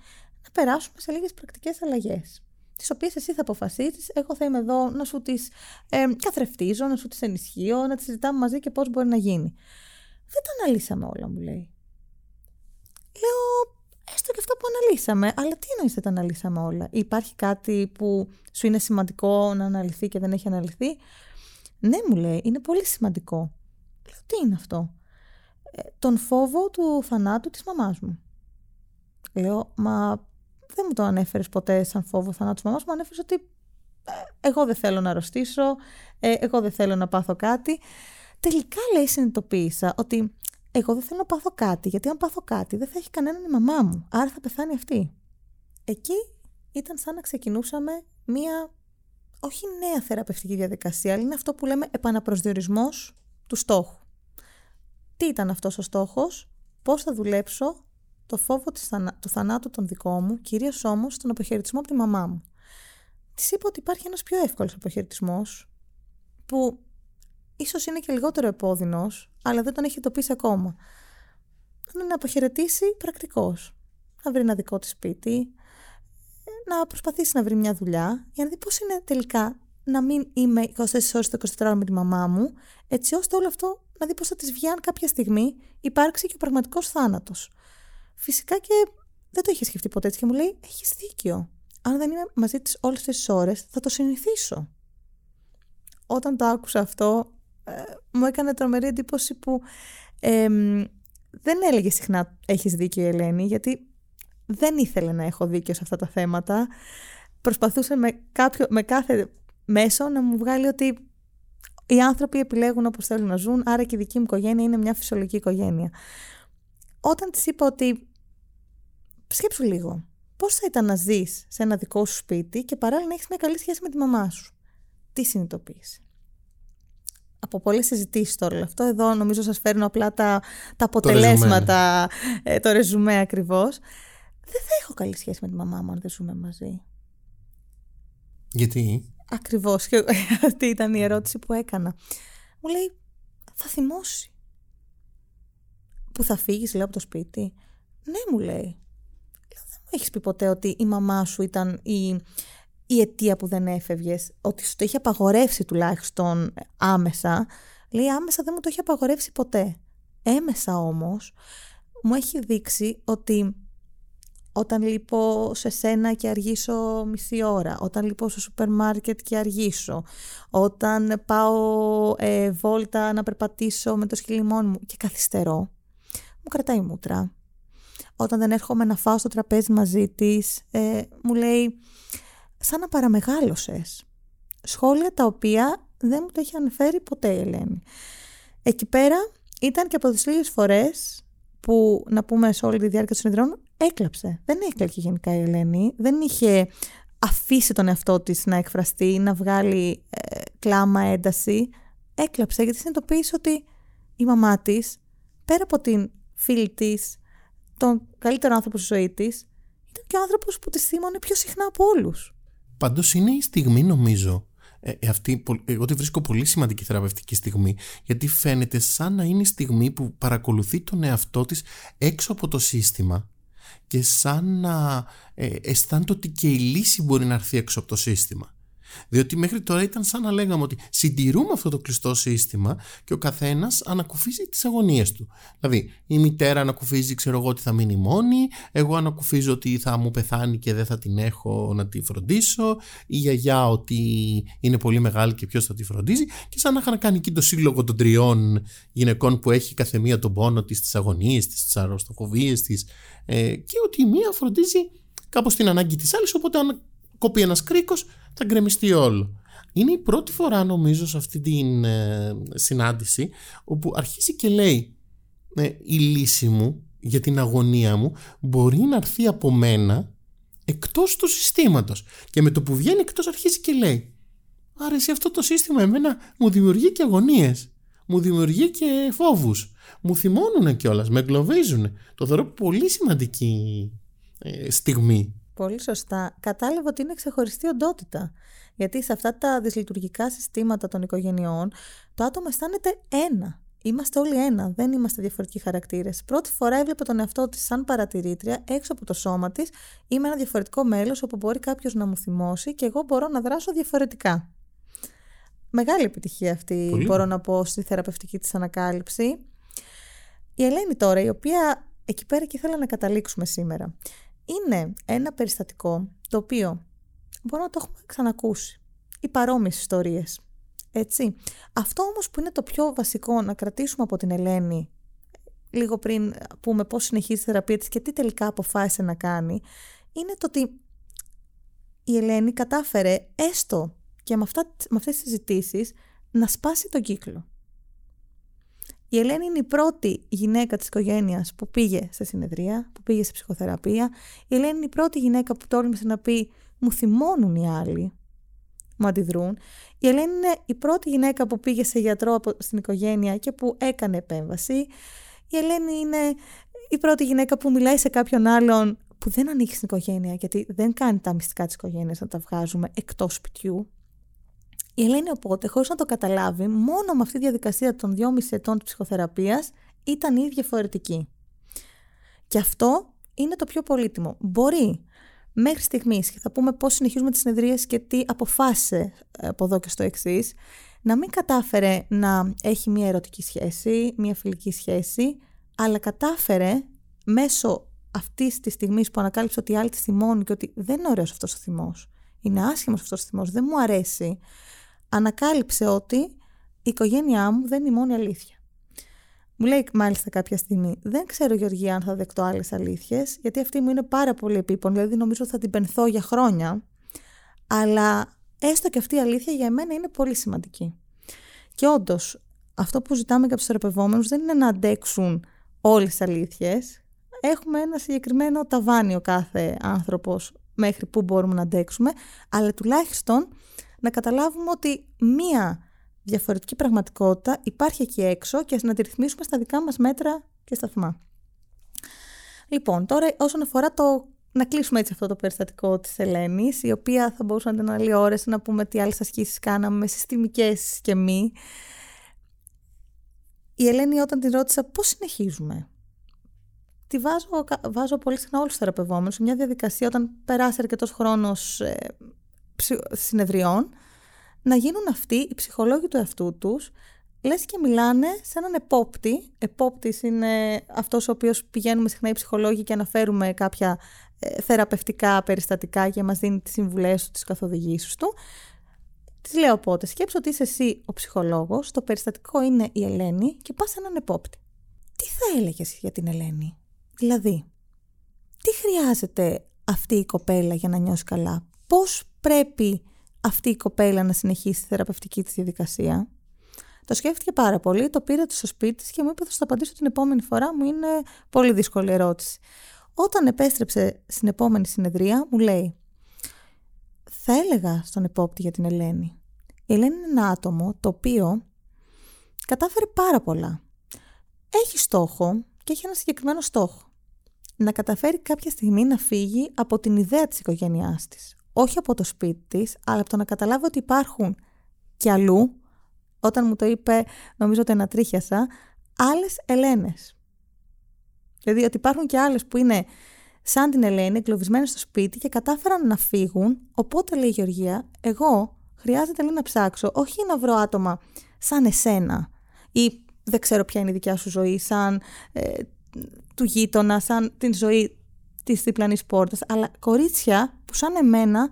να περάσουμε σε λίγες πρακτικές αλλαγές. Τις οποίες εσύ θα αποφασίσεις, εγώ θα είμαι εδώ να σου τις ε, καθρεφτίζω, να σου τις ενισχύω, να τις συζητάμε μαζί και πώς μπορεί να γίνει. Δεν τα αναλύσαμε όλα, μου λέει. Λέω, έστω και αυτό που αναλύσαμε. Αλλά τι εννοείς δεν τα αναλύσαμε όλα; Υπάρχει κάτι που σου είναι σημαντικό να αναλυθεί και δεν έχει αναλυθεί; Ναι, μου λέει, είναι πολύ σημαντικό. Λέω, τι είναι αυτό; Ε, τον φόβο του θανάτου της μαμάς μου. Λέω, μα δεν μου το ανέφερες ποτέ σαν φόβο θανάτου της μαμάς μου. Ανέφερες ότι ε, εγώ δεν θέλω να αρρωστήσω, ε, εγώ δεν θέλω να πάθω κάτι. Τελικά λέει συνειδητοποίησα ότι εγώ δεν θέλω να πάθω κάτι, γιατί αν πάθω κάτι δεν θα έχει κανέναν η μαμά μου, άρα θα πεθάνει αυτή. Εκεί ήταν σαν να ξεκινούσαμε μία, όχι νέα θεραπευτική διαδικασία, αλλά είναι αυτό που λέμε επαναπροσδιορισμός του στόχου. Τι ήταν αυτός ο στόχος, πώς θα δουλέψω το φόβο της του θανάτου των δικών μου, κυρίως όμως τον αποχαιρετισμό από τη μαμά μου. Της είπα ότι υπάρχει ένας πιο εύκολος αποχαιρετισμός, που ίσως είναι και λιγότερο επώδυνος, αλλά δεν τον έχει εντοπίσει ακόμα. Να αποχαιρετήσει πρακτικός. Να βρει ένα δικό της σπίτι, να προσπαθήσει να βρει μια δουλειά, για να δει πώς είναι τελικά να μην είμαι 24 ώρες το 24 ώρες με τη μαμά μου, έτσι ώστε όλο αυτό να δει πώς θα της βγει αν κάποια στιγμή υπάρξει και ο πραγματικός θάνατος. Φυσικά και δεν το είχε σκεφτεί ποτέ έτσι και μου λέει: Έχεις δίκιο. Αν δεν είμαι μαζί της όλες τις ώρες, θα το συνηθίσω. Όταν το άκουσα αυτό, ε, μου έκανε τρομερή εντύπωση που δεν έλεγε συχνά έχεις δίκιο η Ελένη γιατί δεν ήθελε να έχω δίκιο σε αυτά τα θέματα. Προσπαθούσε με, κάποιο, με κάθε μέσο να μου βγάλει ότι οι άνθρωποι επιλέγουν όπως θέλουν να ζουν, άρα και η δική μου οικογένεια είναι μια φυσιολογική οικογένεια. Όταν της είπα ότι σκέψου λίγο, πώς θα ήταν να ζεις σε ένα δικό σου σπίτι και παράλληλα να έχεις μια καλή σχέση με τη μαμά σου; Τι συνειδητοποίησε από πολλές συζητήσεις τώρα όλο αυτό. Εδώ νομίζω σας φέρνω απλά τα, τα αποτελέσματα, το ρεζουμέ, το ρεζουμέ ακριβώς. Δεν θα έχω καλή σχέση με τη μαμά μου αν δεν ζούμε μαζί. Γιατί; Ακριβώς. Και αυτή ήταν η ερώτηση που έκανα. Μου λέει, θα θυμώσει. Που θα φύγεις, λέω, από το σπίτι. Ναι, μου λέει. Δεν μου έχεις πει ποτέ ότι η μαμά σου ήταν η, η αιτία που δεν έφευγες. Ότι σου το είχε απαγορεύσει τουλάχιστον άμεσα; Λέει, άμεσα δεν μου το είχε απαγορεύσει ποτέ. Έμεσα όμως μου έχει δείξει ότι όταν λείπω σε σένα και αργήσω μισή ώρα, όταν λείπω στο σούπερ μάρκετ και αργήσω, όταν πάω ε, βόλτα να περπατήσω με το σχηλιμόν μου και καθυστερώ, μου κρατάει μούτρα. Όταν δεν έρχομαι να φάω στο τραπέζι μαζί της, ε, μου λέει σαν να παραμεγάλωσες. Σχόλια τα οποία δεν μου το έχει αναφέρει ποτέ η Ελένη. Εκεί πέρα ήταν και από τις λίγες φορές που να πούμε σε όλη τη διάρκεια των συνεδριών έκλαψε. Δεν έκλαιγε γενικά η Ελένη. Δεν είχε αφήσει τον εαυτό της να εκφραστεί, να βγάλει ε, κλάμα, ένταση. Έκλαψε γιατί συνειδητοποίησε ότι η μαμά της, πέρα από την φίλη της, τον καλύτερο άνθρωπο στη ζωή της, ήταν και ο άνθρωπος που τη θύμωνε πιο συχνά από όλους. Πάντως είναι η στιγμή νομίζω ε, ε, αυτή, εγώ τη βρίσκω πολύ σημαντική θεραπευτική στιγμή γιατί φαίνεται σαν να είναι η στιγμή που παρακολουθεί τον εαυτό της έξω από το σύστημα και σαν να ε, αισθάνεται ότι και η λύση μπορεί να έρθει έξω από το σύστημα. Διότι μέχρι τώρα ήταν σαν να λέγαμε ότι συντηρούμε αυτό το κλειστό σύστημα και ο καθένας ανακουφίζει τις αγωνίες του. Δηλαδή, η μητέρα ανακουφίζει, ξέρω εγώ, ότι θα μείνει μόνη, εγώ ανακουφίζω ότι θα μου πεθάνει και δεν θα την έχω να τη φροντίσω, η γιαγιά ότι είναι πολύ μεγάλη και ποιος θα τη φροντίζει, και σαν να είχαν κάνει εκεί το σύλλογο των τριών γυναικών που έχει καθεμία τον πόνο της, τις αγωνίες της, τις αρρωστοφοβίε της, ε, και ότι η μία φροντίζει κάπως την ανάγκη της άλλης, οπότε αν κοπεί ένας κρίκος, θα γκρεμιστεί όλο. Είναι η πρώτη φορά νομίζω σε αυτή την ε, συνάντηση όπου αρχίζει και λέει ε, η λύση μου για την αγωνία μου μπορεί να έρθει από μένα εκτός του συστήματος και με το που βγαίνει εκτός αρχίζει και λέει άρα εσύ αυτό το σύστημα εμένα μου δημιουργεί και αγωνίες μου δημιουργεί και φόβους μου θυμώνουν κιόλας, με εγκλωβίζουν το θεωρώ πολύ σημαντική ε, στιγμή Πολύ σωστά. Κατάλαβα ότι είναι ξεχωριστή οντότητα. Γιατί σε αυτά τα δυσλειτουργικά συστήματα των οικογενειών, το άτομο αισθάνεται ένα. Είμαστε όλοι ένα, δεν είμαστε διαφορετικοί χαρακτήρες. Πρώτη φορά έβλεπε τον εαυτό της σαν παρατηρήτρια έξω από το σώμα της ή με ένα διαφορετικό μέλος όπου μπορεί κάποιος να μου θυμώσει και εγώ μπορώ να δράσω διαφορετικά. Μεγάλη επιτυχία αυτή, μπορώ να πω, στη θεραπευτική της ανακάλυψη. Η Ελένη τώρα, η οποία εκεί πέρα και ήθελα να καταλήξουμε σήμερα είναι ένα περιστατικό το οποίο μπορούμε να το έχουμε ξανακούσει. Οι παρόμοιες ιστορίες. Έτσι. Αυτό όμως που είναι το πιο βασικό να κρατήσουμε από την Ελένη λίγο πριν πούμε πώς συνεχίζει η θεραπεία της και τι τελικά αποφάσισε να κάνει είναι το ότι η Ελένη κατάφερε έστω και με, αυτά, με αυτές τις συζητήσεις να σπάσει τον κύκλο. Η Ελένη είναι η πρώτη γυναίκα της οικογένειας που πήγε σε συνεδρία, που πήγε σε ψυχοθεραπεία. Η Ελένη είναι η πρώτη γυναίκα που τόλμησε να πει «Μου θυμώνουν οι άλλοι, μου αντιδρούν». Η Ελένη είναι η πρώτη γυναίκα που πήγε σε γιατρό στην οικογένεια και που έκανε επέμβαση. Η Ελένη είναι η πρώτη γυναίκα που μιλάει σε κάποιον άλλον που δεν ανήκει στην οικογένεια, γιατί δεν κάνει τα μυστικά της οικογένειας να τα βγάζουμε εκτός σπιτιού. Η Ελένη οπότε, χωρίς να το καταλάβει, μόνο με αυτή τη διαδικασία των 2,5 ετών της ψυχοθεραπείας ήταν ήδη διαφορετική. Και αυτό είναι το πιο πολύτιμο. Μπορεί μέχρι στιγμής, και θα πούμε πώς συνεχίζουμε τις συνεδρίες και τι αποφάσισε ε, από εδώ και στο εξής, να μην κατάφερε να έχει μια ερωτική σχέση, μια φιλική σχέση, αλλά κατάφερε μέσω αυτής της στιγμής που ανακάλυψε ότι η άλλη τη θυμώνει και ότι δεν είναι ωραίος αυτός ο θυμός. Είναι άσχημος αυτός ο θυμός, δεν μου αρέσει ανακάλυψε ότι η οικογένειά μου δεν είναι η μόνη αλήθεια. Μου λέει μάλιστα κάποια στιγμή, δεν ξέρω Γεωργία αν θα δεκτώ άλλες αλήθειες, γιατί αυτή μου είναι πάρα πολύ επίπονη, δηλαδή νομίζω ότι θα την πενθώ για χρόνια, αλλά έστω και αυτή η αλήθεια για μένα είναι πολύ σημαντική. Και όντως, αυτό που ζητάμε και από τους θεραπευόμενους δεν είναι να αντέξουν όλες τις αλήθειες. Έχουμε ένα συγκεκριμένο ταβάνι ο κάθε άνθρωπος μέχρι που μπορούμε να αντέξουμε, αλλά τουλάχιστον να καταλάβουμε ότι μία διαφορετική πραγματικότητα υπάρχει εκεί έξω και να τη ρυθμίσουμε στα δικά μας μέτρα και σταθμά. Λοιπόν, τώρα όσον αφορά το να κλείσουμε έτσι αυτό το περιστατικό της Ελένης, η οποία θα μπορούσε να την αναλύει ώρες, να πούμε τι άλλες ασκήσεις κάναμε, συστημικές και μη. Η Ελένη όταν την ρώτησα πώς συνεχίζουμε; Τη βάζω, βάζω πολύ συχνά όλους τους θεραπευόμενους σε μια διαδικασία όταν περάσει αρκετός χρόνος ε, συνεδριών, να γίνουν αυτοί οι ψυχολόγοι του εαυτού τους, λες και μιλάνε σε έναν επόπτη. Επόπτης είναι αυτός ο οποίος πηγαίνουμε συχνά οι ψυχολόγοι και αναφέρουμε κάποια ε, θεραπευτικά περιστατικά και μας δίνει τις συμβουλές του, τις καθοδηγήσεις του. Τη λέω οπότε, σκέψω ότι είσαι εσύ ο ψυχολόγος, το περιστατικό είναι η Ελένη και πας σε έναν επόπτη. Τι θα έλεγες για την Ελένη, δηλαδή, τι χρειάζεται αυτή η κοπέλα για να νιώσει καλά, πώς πρέπει αυτή η κοπέλα να συνεχίσει τη θεραπευτική της διαδικασία. Το σκέφτηκε πάρα πολύ, το πήρε το στο σπίτι και μου είπε θα σου απαντήσω την επόμενη φορά, μου είναι πολύ δύσκολη ερώτηση. Όταν επέστρεψε στην επόμενη συνεδρία μου λέει θα έλεγα στον επόπτη για την Ελένη. Η Ελένη είναι ένα άτομο το οποίο κατάφερε πάρα πολλά. Έχει στόχο και έχει ένα συγκεκριμένο στόχο. Να καταφέρει κάποια στιγμή να φύγει από την ιδέα της οικογένειάς της όχι από το σπίτι της, αλλά από το να καταλάβει ότι υπάρχουν κι αλλού, όταν μου το είπε, νομίζω ότι ανατρίχιασα, άλλες Ελένες. Δηλαδή ότι υπάρχουν και άλλες που είναι σαν την Ελένη, εγκλωβισμένες στο σπίτι και κατάφεραν να φύγουν, οπότε λέει η Γεωργία, εγώ χρειάζεται λίγο να ψάξω, όχι να βρω άτομα σαν εσένα ή δεν ξέρω ποια είναι η δικιά σου ζωή, σαν ε, του γείτονα, σαν την ζωή της διπλανής πόρτας, αλλά κορίτσια που σαν εμένα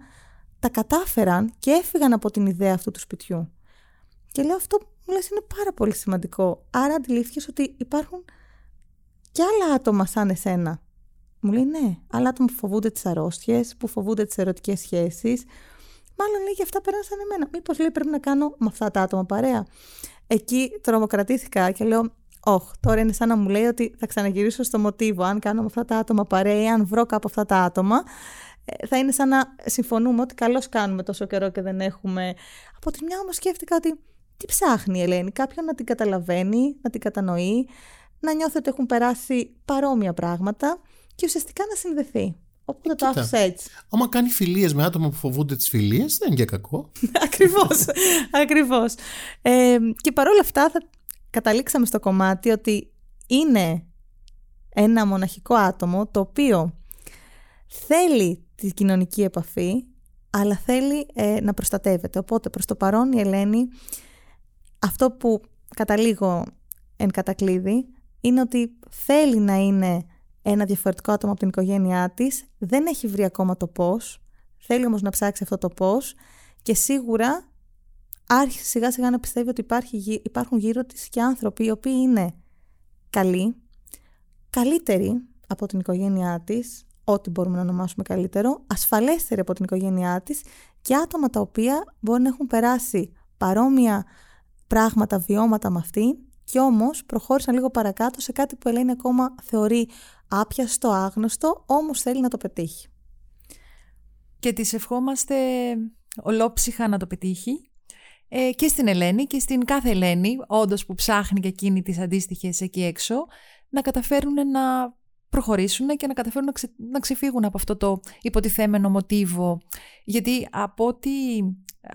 τα κατάφεραν και έφυγαν από την ιδέα αυτού του σπιτιού. Και λέω αυτό μου λες είναι πάρα πολύ σημαντικό. Άρα αντιλήφθηκες ότι υπάρχουν και άλλα άτομα σαν εσένα. Μου λέει ναι, άλλα άτομα που φοβούνται τις αρρώστιες, που φοβούνται τις ερωτικές σχέσεις. Μάλλον λέει και αυτά περάσαν εμένα. Μήπως λέει πρέπει να κάνω με αυτά τα άτομα παρέα. Εκεί τρομοκρατήθηκα και λέω όχι, τώρα είναι σαν να μου λέει ότι θα ξαναγυρίσω στο μοτίβο. Αν κάνω με αυτά τα άτομα παρέα ή αν βρω κάπου αυτά τα άτομα, ε, θα είναι σαν να συμφωνούμε ότι καλώς κάνουμε τόσο καιρό και δεν έχουμε. Από τη μια όμως σκέφτηκα ότι τι ψάχνει η Ελένη, κάποιον να την καταλαβαίνει, να την κατανοεί, να νιώθει ότι έχουν περάσει παρόμοια πράγματα και ουσιαστικά να συνδεθεί. Οπότε το άφησε έτσι. Άμα κάνει φιλίες με άτομα που φοβούνται τις φιλίες, δεν είναι και κακό. Ακριβώς. Ακριβώς. Ε, και παρόλα αυτά, θα καταλήξαμε στο κομμάτι ότι είναι ένα μοναχικό άτομο το οποίο θέλει τη κοινωνική επαφή αλλά θέλει ε, να προστατεύεται. Οπότε προς το παρόν η Ελένη αυτό που καταλήγω εν κατακλείδη είναι ότι θέλει να είναι ένα διαφορετικό άτομο από την οικογένειά της, δεν έχει βρει ακόμα το πώς, θέλει όμως να ψάξει αυτό το πώς και σίγουρα άρχισε σιγά σιγά να πιστεύει ότι υπάρχει, υπάρχουν γύρω της και άνθρωποι οι οποίοι είναι καλοί, καλύτεροι από την οικογένειά της, ό,τι μπορούμε να ονομάσουμε καλύτερο, ασφαλέστεροι από την οικογένειά της και άτομα τα οποία μπορεί να έχουν περάσει παρόμοια πράγματα, βιώματα με αυτήν και όμως προχώρησαν λίγο παρακάτω σε κάτι που η Ελένη ακόμα θεωρεί άπιαστο, άγνωστο, όμως θέλει να το πετύχει. Και της ευχόμαστε ολόψυχα να το πετύχει ε, και στην Ελένη και στην κάθε Ελένη, όντως που ψάχνει και εκείνη τις αντίστοιχες εκεί έξω, να καταφέρουν να προχωρήσουν και να καταφέρουν να, ξε, να ξεφύγουν από αυτό το υποτιθέμενο μοτίβο. Γιατί από ό,τι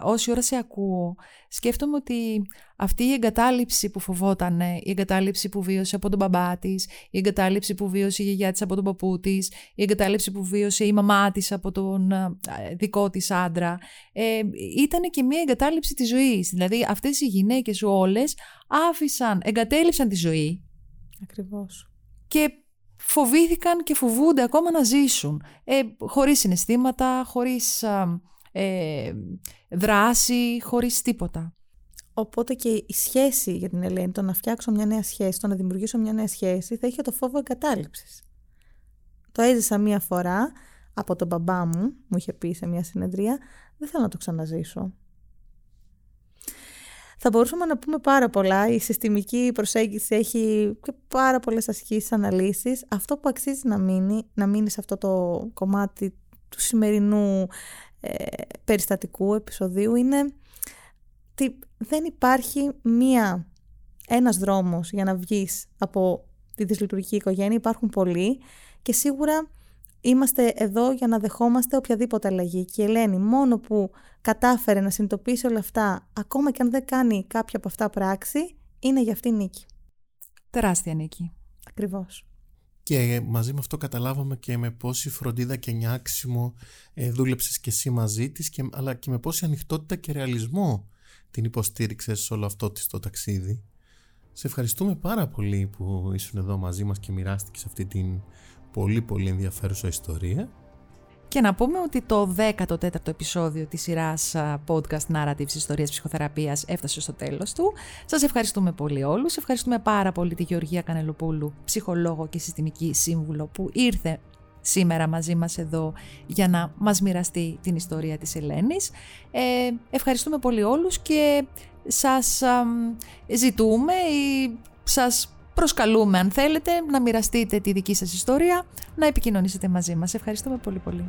όση ώρα σε ακούω, σκέφτομαι ότι αυτή η εγκατάλειψη που φοβόταν, η εγκατάλειψη που βίωσε από τον μπαμπά της, η εγκατάλειψη που βίωσε η γιαγιά της από τον παππού της, η εγκατάλειψη που βίωσε η μαμά της από τον ε, δικό της άντρα, ε, ήταν και μια εγκατάλειψη της ζωής. Δηλαδή αυτές οι γυναίκες όλες άφησαν, εγκατέλειψαν τη ζωή. Ακριβώς. Και φοβήθηκαν και φοβούνται ακόμα να ζήσουν. Ε, χωρίς συναισθήματα, χωρίς ε, δράση, χωρίς τίποτα. Οπότε και η σχέση για την Ελένη, το να φτιάξω μια νέα σχέση, το να δημιουργήσω μια νέα σχέση, θα είχε το φόβο εγκατάλειψης. Το έζησα μία φορά από τον μπαμπά μου, μου είχε πει σε μια συνεδρία, δεν θέλω να το ξαναζήσω. Θα μπορούσαμε να πούμε πάρα πολλά. Η συστημική προσέγγιση έχει και πάρα πολλές ασκήσεις, αναλύσεις. Αυτό που αξίζει να μείνει, να μείνει σε αυτό το κομμάτι του σημερινού ε, περιστατικού επεισοδίου είναι ότι δεν υπάρχει μία, ένας δρόμος για να βγεις από τη δυσλειτουργική οικογένεια, υπάρχουν πολλοί και σίγουρα είμαστε εδώ για να δεχόμαστε οποιαδήποτε αλλαγή. Και η Ελένη μόνο που κατάφερε να συνειδητοποιήσει όλα αυτά, ακόμα και αν δεν κάνει κάποια από αυτά πράξη, είναι για αυτή νίκη. Τεράστια νίκη. Ακριβώς. Και μαζί με αυτό καταλάβαμε και με πόση φροντίδα και νιάξιμο ε, δούλεψες και εσύ μαζί της, και, αλλά και με πόση ανοιχτότητα και ρεαλισμό την υποστήριξες σε όλο αυτό της το ταξίδι. Σε ευχαριστούμε πάρα πολύ που ήσουν εδώ μαζί μας και μοιράστηκες αυτή την πολύ πολύ ενδιαφέρουσα ιστορία. Και να πούμε ότι το 14ο επεισόδιο της σειράς podcast Narratives Ιστορίας Ψυχοθεραπείας έφτασε στο τέλος του. Σας ευχαριστούμε πολύ όλους. Ευχαριστούμε πάρα πολύ τη Γεωργία Κανελοπούλου, ψυχολόγο και συστημική σύμβουλο που ήρθε σήμερα μαζί μας εδώ για να μας μοιραστεί την ιστορία της Ελένης. Ε, ευχαριστούμε πολύ όλους και σας ζητούμε ή σας προσκαλούμε αν θέλετε να μοιραστείτε τη δική σας ιστορία, να επικοινωνήσετε μαζί μας. Ευχαριστούμε πολύ πολύ.